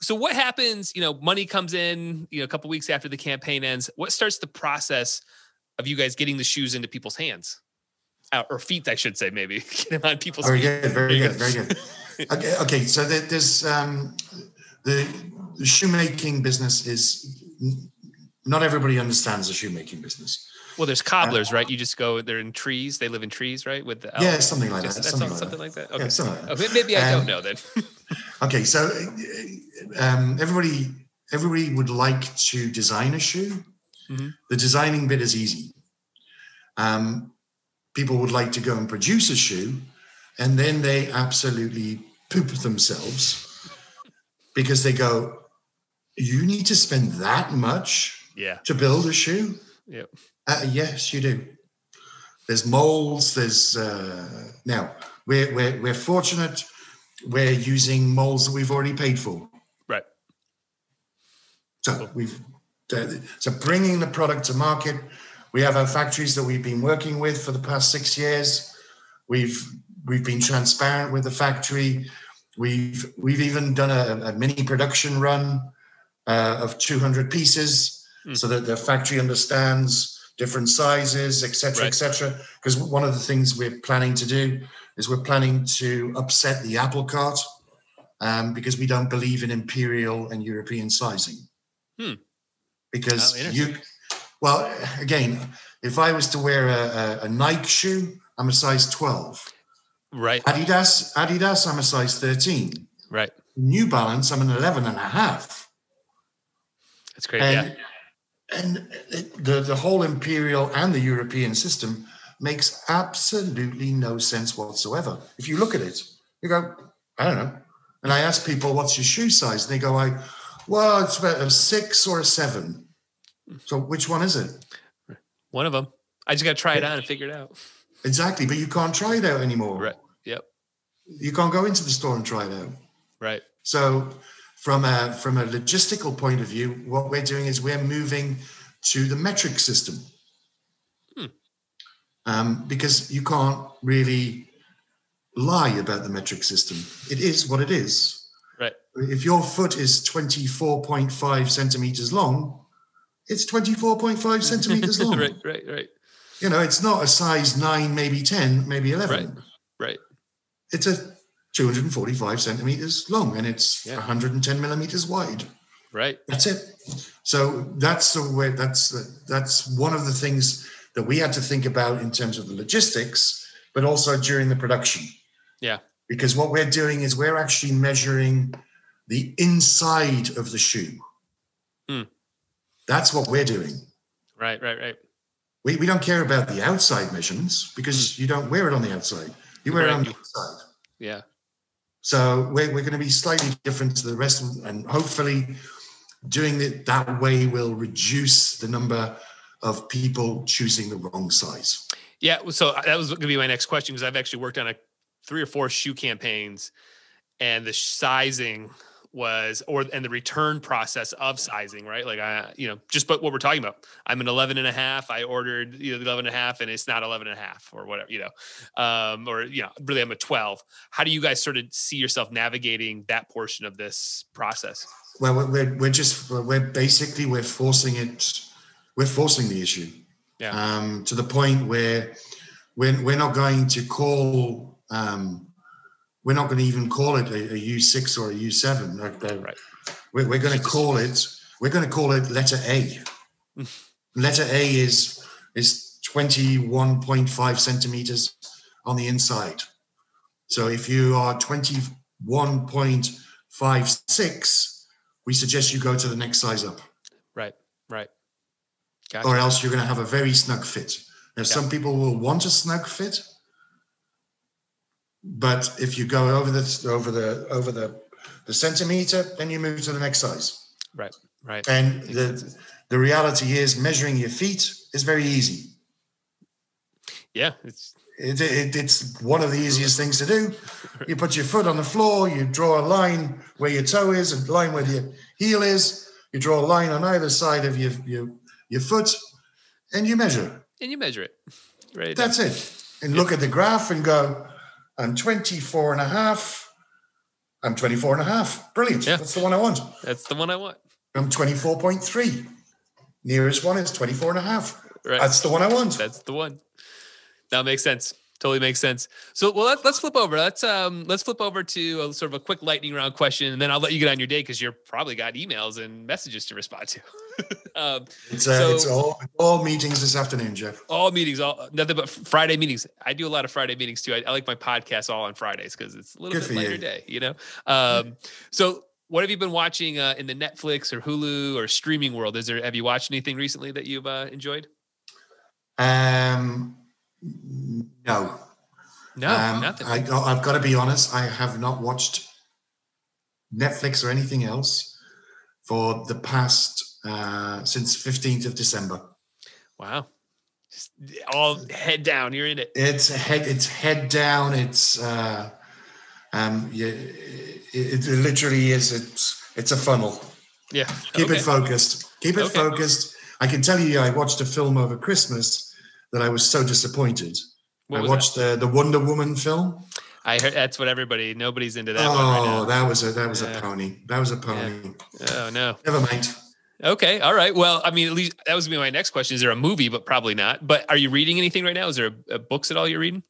so what happens? You know, money comes in. You know, a couple weeks after the campaign ends. What starts the process of you guys getting the shoes into people's hands? uh, or feet, I should say, maybe [laughs] get them on people's. Very feet. good, very good, very good. [laughs] okay, okay, so there's um, the, the shoemaking business is not everybody understands the shoemaking business. Well, there's cobblers, right? You just go. They're in trees. They live in trees, right? With the yeah, something like just, that. Something, like, something that. like that. Okay. Yeah, something like that. Okay, maybe I um, don't know then. [laughs] okay, so um, everybody everybody would like to design a shoe. Mm-hmm. The designing bit is easy. Um, people would like to go and produce a shoe, and then they absolutely poop themselves because they go, "You need to spend that much yeah. to build a shoe." Yep. Uh, yes, you do. There's molds. There's uh, now we're, we're we're fortunate. We're using molds that we've already paid for. Right. So cool. we've so bringing the product to market we have our factories that we've been working with for the past six years. We've we've been transparent with the factory. We've we've even done a, a mini production run uh, of 200 pieces, mm. so that the factory understands different sizes, etc., right. etc. Because one of the things we're planning to do is we're planning to upset the apple cart um, because we don't believe in imperial and European sizing. Hmm. Because oh, you well, again, if I was to wear a, a, a Nike shoe, I'm a size 12. Right. Adidas, Adidas, I'm a size 13. Right. New Balance, I'm an 11 and a half. That's great. And, yeah. And the, the whole imperial and the European system makes absolutely no sense whatsoever. If you look at it, you go, I don't know. And I ask people, what's your shoe size? And they go, I, well, it's about a six or a seven. So which one is it? One of them. I just got to try it on and figure it out. Exactly, but you can't try it out anymore. Right. Yep. You can't go into the store and try it out. Right. So from a from a logistical point of view, what we're doing is we're moving to the metric system. Hmm. Um, because you can't really lie about the metric system. It is what it is. Right. If your foot is 24.5 centimeters long, it's 24.5 [laughs] centimeters long. right, right, right. You know, it's not a size nine, maybe 10, maybe 11. Right, right. It's a 245 centimeters long and it's yeah. 110 millimeters wide. Right. That's it. So that's the way, that's, the, that's one of the things that we had to think about in terms of the logistics, but also during the production. Yeah. Because what we're doing is we're actually measuring the inside of the shoe. Hmm. That's what we're doing. Right, right, right. We, we don't care about the outside measurements because mm. you don't wear it on the outside. You wear right. it on the inside. Yeah. So we're, we're going to be slightly different to the rest, of, and hopefully, doing it that way will reduce the number of people choosing the wrong size. Yeah. So uh, that was going to be my next question because I've actually worked on a three or four shoe campaigns, and the sizing was or and the return process of sizing right? Like i you know just but what we're talking about. I'm an 11 and a half i ordered you know 11 and a half and it's not 11 and a half or whatever you know um or you know really i'm a 12 how do you guys sort of see yourself navigating that portion of this process? Well we're, we're just we're basically we're forcing it we're forcing the issue. Yeah. Um to the point where we're, we're not going to call um we're not going to even call it a a U6 or a U7. right. We're, we're going to call it, we're going to call it letter A. [laughs] letter A is, is 21.5 centimeters on the inside. So if you are 21.56, we suggest you go to the next size up. Right, right. Gotcha. Or else you're going to have a very snug fit. Now, some people will want a snug fit, but if you go over the over the over the the centimeter, then you move to the next size. Right. Right. And the the reality is, measuring your feet is very easy. Yeah. It's It, it, it's one of the easiest things to do. You put your foot on the floor, you draw a line where your toe is, a line where your heel is. You draw a line on either side of your your, your foot, and you measure. and you measure it. Right. That's it. And look at the graph and go, I'm 24 and a half. I'm 24 and a half. Brilliant. Yeah. That's the one I want. That's the one I want. I'm 24.3. Nearest one is 24 and a half. Right. That's the one I want. That's the one. That makes sense. Totally makes sense. So, well, let, let's flip over. Let's um, let's flip over to a sort of a quick lightning round question, and then I'll let you get on your day because you're probably got emails and messages to respond to. [laughs] um, It's, uh, So- it's all, all meetings this afternoon, Jeff. all meetings, all nothing but Friday meetings. I do a lot of Friday meetings too. I, I like my podcast all on Fridays because it's a little Good bit lighter you. day, you know. Um, so, what have you been watching uh, in the Netflix or Hulu or streaming world? Is there have you watched anything recently that you've uh, enjoyed? Um, no. No, um, nothing. I, I've got to be honest. I have not watched Netflix or anything else for the past uh, since 15th of December. Wow. Just all head down. You're in it. It's head. It's head down. It's uh, um, yeah, it, it literally is. It's it's a funnel. Yeah. Keep Okay. it focused. Keep it Okay. focused. I can tell you, I watched a film over Christmas that I was so disappointed. I watched the the Wonder Woman film. I heard that's what everybody. Nobody's into that oh, one right now. that was a that was Yeah. a pony. That was a pony. Oh no. Never mind. Okay. All right. Well, I mean, at least that was my next question. Is there a movie? But probably not. But are you reading anything right now? Is there a, a books at all you're reading?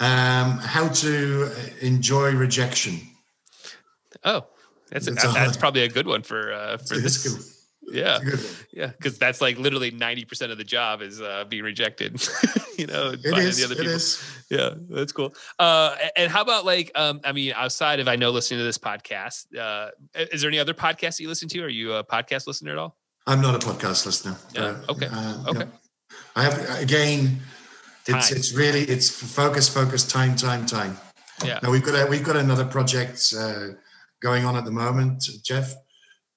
Um, how to enjoy rejection. Oh, that's a, a- that's probably a good one for uh, for It's this. good. Yeah. It's a good one. Yeah, because that's like literally ninety percent of the job is uh, being rejected. [laughs] you know, It is. the other It people. is. Yeah, that's cool. Uh, and how about like, um, I mean, outside of I know listening to this podcast, uh, is there any other podcasts that you listen to? Are you a podcast listener at all? I'm not a podcast listener. Yeah, okay, uh, okay. I have again. It's Time. it's really it's focus, focus, time, time, time. Yeah. Now we've got a, we've got another project uh, going on at the moment, Jeff.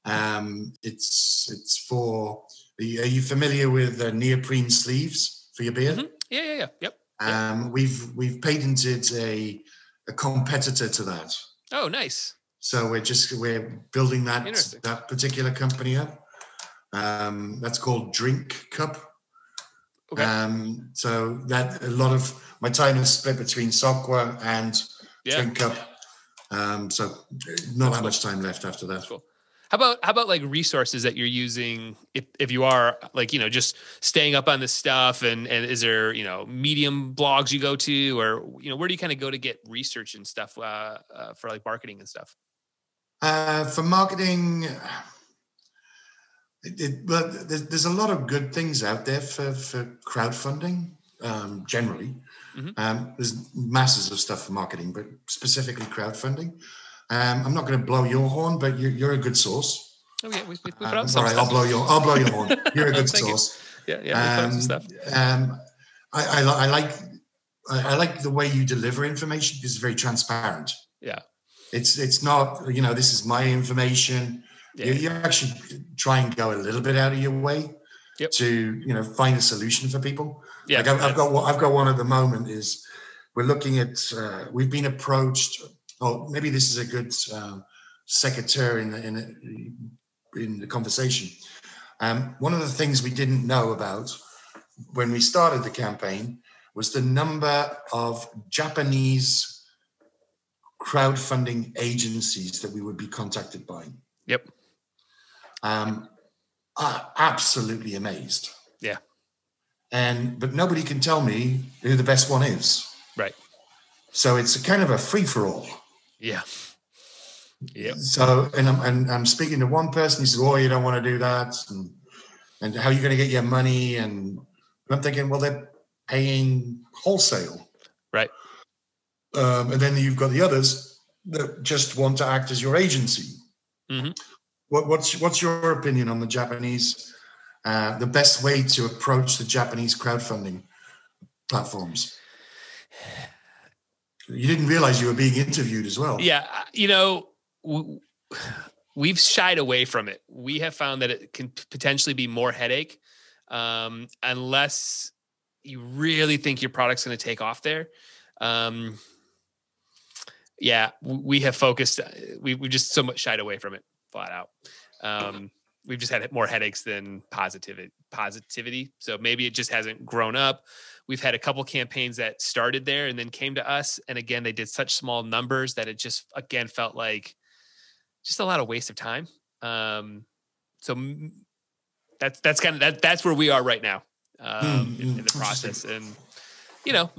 Um, it's it's for. Are you, are you familiar with uh, neoprene sleeves for your beard? Mhm. Yeah, yeah, yeah. Yep. Um, we've we've patented a a competitor to that. Oh, nice. So we're just we're building that that particular company up. Um, that's called Drink Cup. Okay. Um, so that a lot of my time is split between Sockwa and Yeah. Drink Cup. Um, so not that much time left after that. Cool. How about how about like resources that you're using if if you are like you know just staying up on this stuff and and is there you know medium blogs you go to or you know where do you kind of go to get research and stuff uh, uh, for like marketing and stuff? Uh, for marketing, it, it, well, there's, there's a lot of good things out there for, for crowdfunding um, generally. Mhm. Um, there's masses of stuff for marketing, but specifically crowdfunding. Um, I'm not going to blow your horn, but you're, you're a good source. Oh yeah, we, we, we put Um, out some right, stuff. I'll blow your I'll blow your horn. [laughs] You're a good Thank you. source. Yeah, yeah, we put out some stuff. Um, I, I, I like I, I like the way you deliver information. Because it's very transparent. Yeah. It's it's not you know this is my information. Yeah. You, you actually try and go a little bit out of your way Yep. to you know find a solution for people. Yeah, like I've, I've got one- I've got one at the moment. Is we're looking at uh, we've been approached. Oh, maybe this is a good um, secretary in the, in the, in the conversation. Um, one of the things we didn't know about when we started the campaign was the number of Japanese crowdfunding agencies that we would be contacted by. Yep. Um, absolutely amazed. Yeah. And but nobody can tell me who the best one is. Right. So it's a kind of a free for all. Yeah. Yeah. So, and I'm, and I'm speaking to one person. He says, "Oh, you don't want to do that, and and how are you going to get your money?" And I'm thinking, well, they're paying wholesale, Right. Um, and then you've got the others that just want to act as your agency. Mhm. What, what's what's your opinion on the Japanese? Uh, the best way to approach the Japanese crowdfunding platforms. You didn't realize you were being interviewed as well. Yeah, you know, we've shied away from it. We have found that it can potentially be more headache um, unless you really think your product's going to take off there. Um, yeah, we have focused. Uh, we we just so much shied away from it flat out. Um, we've just had more headaches than positivity. Positivity. So maybe it just hasn't grown up. We've had a couple campaigns that started there and then came to us, and again they did such small numbers that it just again felt like just a lot of waste of time. Um, so that's that's kind of that that's where we are right now um, mm, in, in, the process, and you know,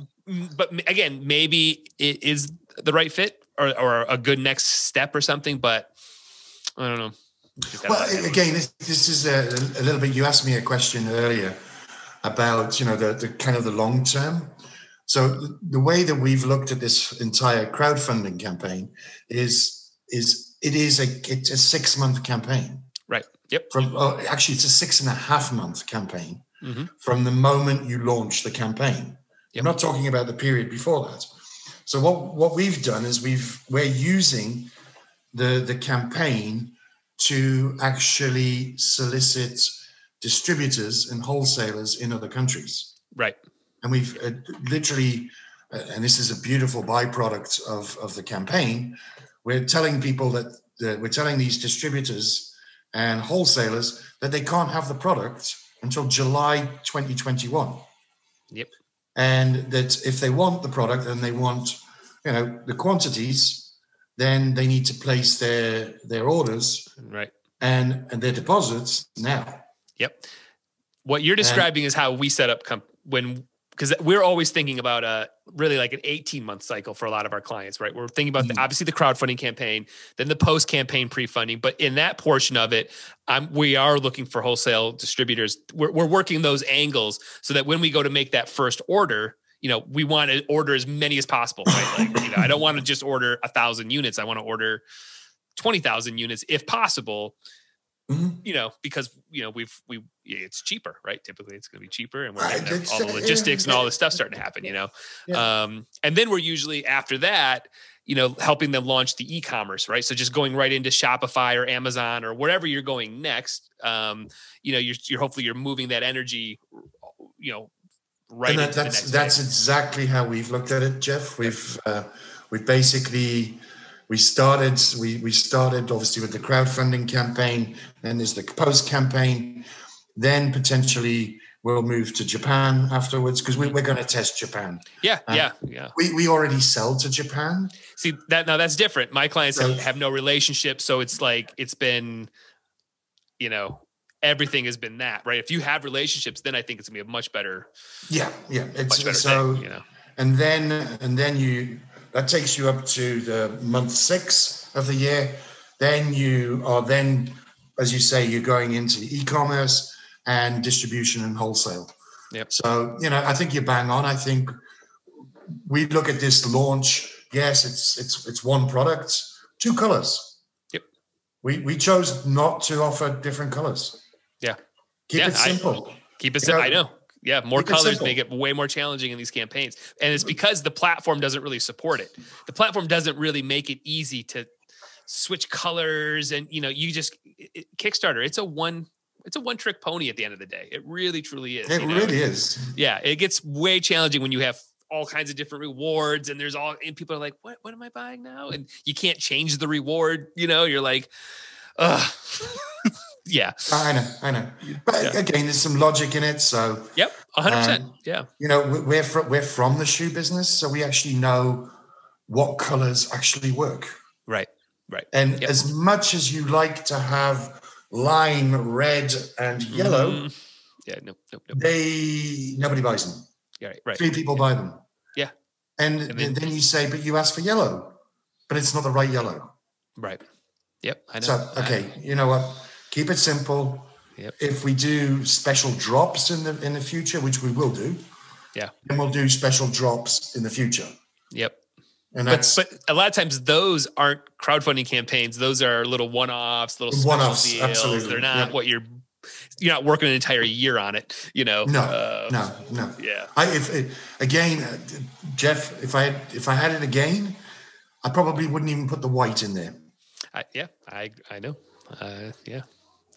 but again, maybe it is the right fit or or a good next step or something, but I don't know. Well, again, this, this is a, a, little bit. You asked me a question earlier about you know the, the kind of the long term. So the way that we've looked at this entire crowdfunding campaign is is it is a it's a six month campaign. Right. Yep. From oh, actually, it's a six and a half month campaign mm-hmm. from the moment you launch the campaign. Yep. I'm not talking about the period before that. So what what we've done is we've we're using the the campaign to actually solicit distributors and wholesalers in other countries. Right. And we've uh, literally, uh, and this is a beautiful byproduct of, of the campaign, we're telling people that, that we're telling these distributors and wholesalers that they can't have the product until July 2021. Yep. And that if they want the product and they want, you know, the quantities, then they need to place their their orders right and and their deposits now. Yep. What you're describing and, is how we set up comp- when because we're always thinking about a really like an 18 month cycle for a lot of our clients, right? We're thinking about mm-hmm. the, obviously the crowdfunding campaign, then the post campaign pre funding, but in that portion of it, we are looking for wholesale distributors. We're, we're working those angles so that when we go to make that first order, you know, we want to order as many as possible, right? Like, you know, I don't want to just order a thousand units. I want to order 20,000 units if possible Mm-hmm. You know, because you know we've we it's cheaper, right? Typically, it's going to be cheaper, and we're all the logistics and all this stuff starting to [laughs] happen. You know, yeah. um, and then we're usually after that, you know, helping them launch the e-commerce, right? So just going right into Shopify or Amazon or wherever you're going next. Um, you know, you're, you're hopefully you're moving that energy, you know, right. And that, that's that's exactly how we've looked at it, Jeff. We've uh, we've basically we started we we started obviously with the crowdfunding campaign then there's the post campaign then potentially we'll move to japan afterwards because we, are going to test japan. Yeah uh, yeah yeah. we, we already sell to japan. See that now that's different. My clients so, have, have no relationship so it's like it's been you know everything has been that right? If you have relationships then i think it's gonna be a much better yeah yeah it's so thing, you know? and then and then you that takes you up to the month six of the year. Then you are then, as you say, you're going into e-commerce and distribution and wholesale. Yep. So you know, I think you're bang on. I think we look at this launch. Yes, it's it's it's one product, two colors. Yep. We we chose not to offer different colors. Yeah. Keep yeah, it simple. I, keep it simple. I know. Yeah, more colors make it way more challenging in these campaigns. And it's because the platform doesn't really support it. The platform doesn't really make it easy to switch colors and you know, you just it, Kickstarter, it's a one it's a one trick pony at the end of the day. It really truly is. It you know? really is. Yeah, it gets way challenging when you have all kinds of different rewards and there's all and people are like, "What what am I buying now?" And you can't change the reward, you know, you're like, "Ugh." [laughs] yeah. I know, I know. But yeah. again, there's some logic in it. So yep, 100. Um, percent Yeah. You know, we're from, we're from the shoe business, so we actually know what colors actually work. Right. Right. And yep. as much as you like to have lime, red, and yellow, mm. yeah, no, no, no, they nobody buys them. Yeah, right. right. Three people buy them. Yeah. And, and then, then you say, but you asked for yellow, but it's not the right yellow. Right. Yep. I know. So okay, you know what? Keep it simple. Yep. If we do special drops in the in the future, which we will do, yeah, then we'll do special drops in the future. Yep. And but, but a lot of times those aren't crowdfunding campaigns. Those are little one-offs, little one-offs. Deals. Absolutely. They're not yep. what you're. you're not working an entire year on it. You know. No, Uh, no, no. Yeah. I if it, again, uh, Jeff, if I had, if I had it again, I probably wouldn't even put the white in there. I, yeah. I I know. Uh, yeah.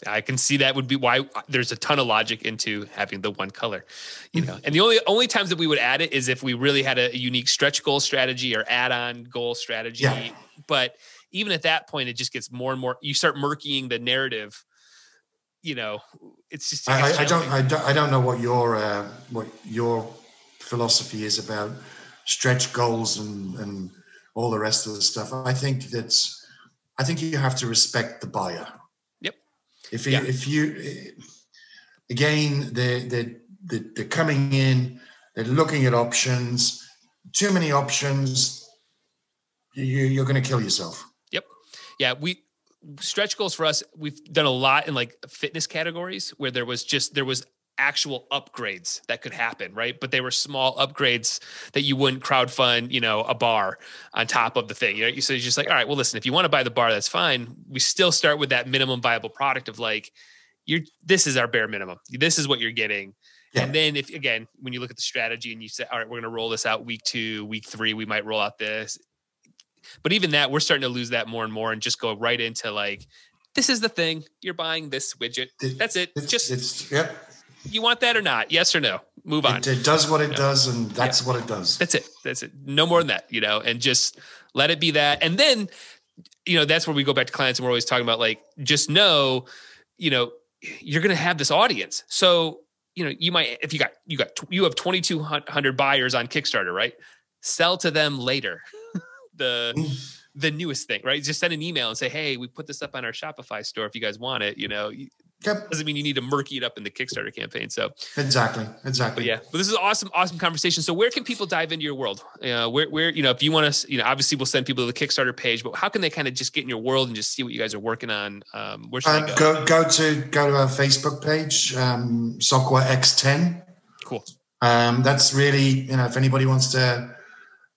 I can see that would be why there's a ton of logic into having the one color, you know. And the only only times that we would add it is if we really had a, unique stretch goal strategy or add-on goal strategy. Yeah. But even at that point, it just gets more and more. You start murkying the narrative. You know, it's just. I, I, I don't. I don't, I don't know what your uh, what your philosophy is about stretch goals and and all the rest of the stuff. I think that's, I think you have to respect the buyer. If you, Yeah. if you, again, they're, they they they're coming in, they're looking at options. Too many options, you, you're going to kill yourself. Yep. Yeah we stretch goals for us we've done a lot in like fitness categories where there was just there was actual upgrades that could happen right but they were small upgrades that you wouldn't crowdfund you know a bar on top of the thing you know so you're just like all right well listen if you want to buy the bar that's fine we still start with that minimum viable product of like you're this is our bare minimum this is what you're getting Yeah. and then if again when you look at the strategy and you say all right we're going to roll this out week two week three we might roll out this but even that, we're starting to lose that more and more and just go right into like, this is the thing. You're buying this widget. That's it. It's, Just it's yep. You want that or not? Yes or no? Move on. It, it does what it Yeah. does, and that's what it does. That's it. That's it. No more than that, you know, and just let it be that. And then, you know, that's where we go back to clients and we're always talking about like, just know, you know, you're going to have this audience. So, you know, you might, if you got, you got, you have 2,200 buyers on Kickstarter, right? Sell to them later. [laughs] the, Mm. the newest thing, right? Just send an email and say, "Hey, we put this up on our Shopify store. If you guys want it, you know, Yep, doesn't mean you need to murky it up in the Kickstarter campaign." So, exactly, exactly. but yeah, but this is awesome, awesome conversation. So, where can people dive into your world? Uh, where, where, you know, if you want to, you know, obviously we'll send people to the Kickstarter page, but how can they kind of just get in your world and just see what you guys are working on? Um, where should Uh, go? go go to go to our Facebook page, um, Sockwa X10. Cool. Um, that's really you know if anybody wants to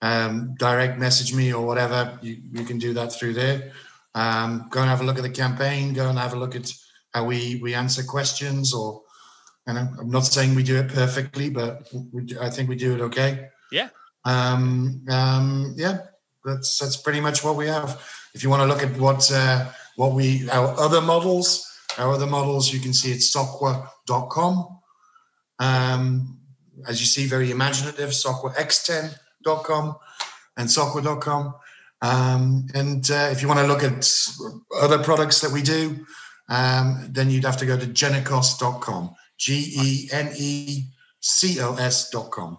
um, direct message me or whatever, you, you can do that through there. Um, go and have a look at the campaign. Go and have a look at how we we answer questions. Or know, I'm not saying we do it perfectly, but we, I think we do it okay. Yeah. Um, um, yeah, that's that's pretty much what we have. If you want to look at what uh, what we our other models, our other models, you can see at sockwa.com. Um, as you see, very imaginative, sockwax10.com and sockwa.com. Um, and uh, if you want to look at other products that we do, um, then you'd have to go to genecos.com, G E N E C O S.com.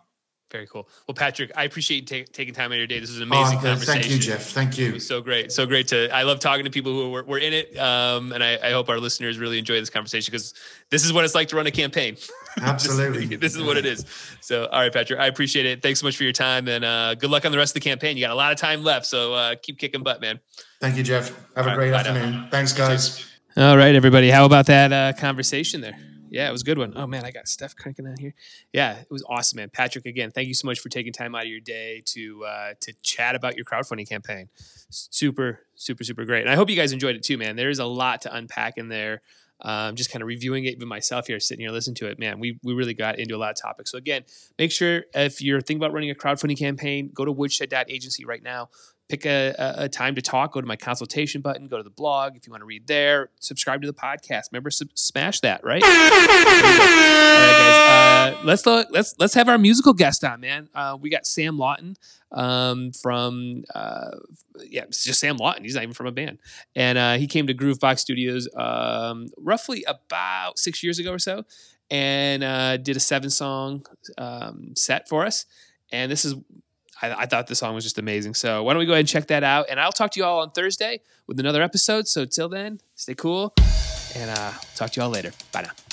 Very cool. Well, Patrick, I appreciate you ta- taking time out of your day. This is an Oh, amazing uh, conversation. thank you, Jeff. Thank you. so great, so great to. I love talking to people who were, were in it, um, and I, I hope our listeners really enjoy this conversation because this is what it's like to run a campaign. [laughs] Absolutely. this, [laughs] this is what it is. So, all right, Patrick, I appreciate it. Thanks so much for your time, and uh, good luck on the rest of the campaign. You got a lot of time left, so uh, keep kicking butt, man. Thank you, Jeff. Have All a great now. afternoon. Thanks, guys. All right, everybody. How about that uh, conversation there? Yeah, it was a good one. Oh man, I got stuff cranking on here. Yeah, it was awesome, man. Patrick, again, thank you so much for taking time out of your day to uh, to chat about your crowdfunding campaign. Super, super, super great. And I hope you guys enjoyed it too, man. There is a lot to unpack in there. Um, just kind of reviewing it, even myself here, sitting here listening to it, man. We we really got into a lot of topics. So again, make sure if you're thinking about running a crowdfunding campaign, go to woodshed.agency right now pick a, a, time to talk. Go to my consultation button. Go to the blog if you want to read there. Subscribe to the podcast. Remember, sub- smash that. Right. All right, guys. Uh, let's look, let's let's have our musical guest on, man. Uh, we got Sam Lawton um, from uh, yeah, it's just Sam Lawton. He's not even from a band, and uh, he came to Groovebox Studios um, roughly about six years ago or so, and uh, did a seven song um, set for us. And this is I, I thought the song was just amazing. So why don't we go ahead and check that out? And I'll talk to you all on Thursday with another episode. So till then, stay cool, and uh, talk to you all later. Bye now.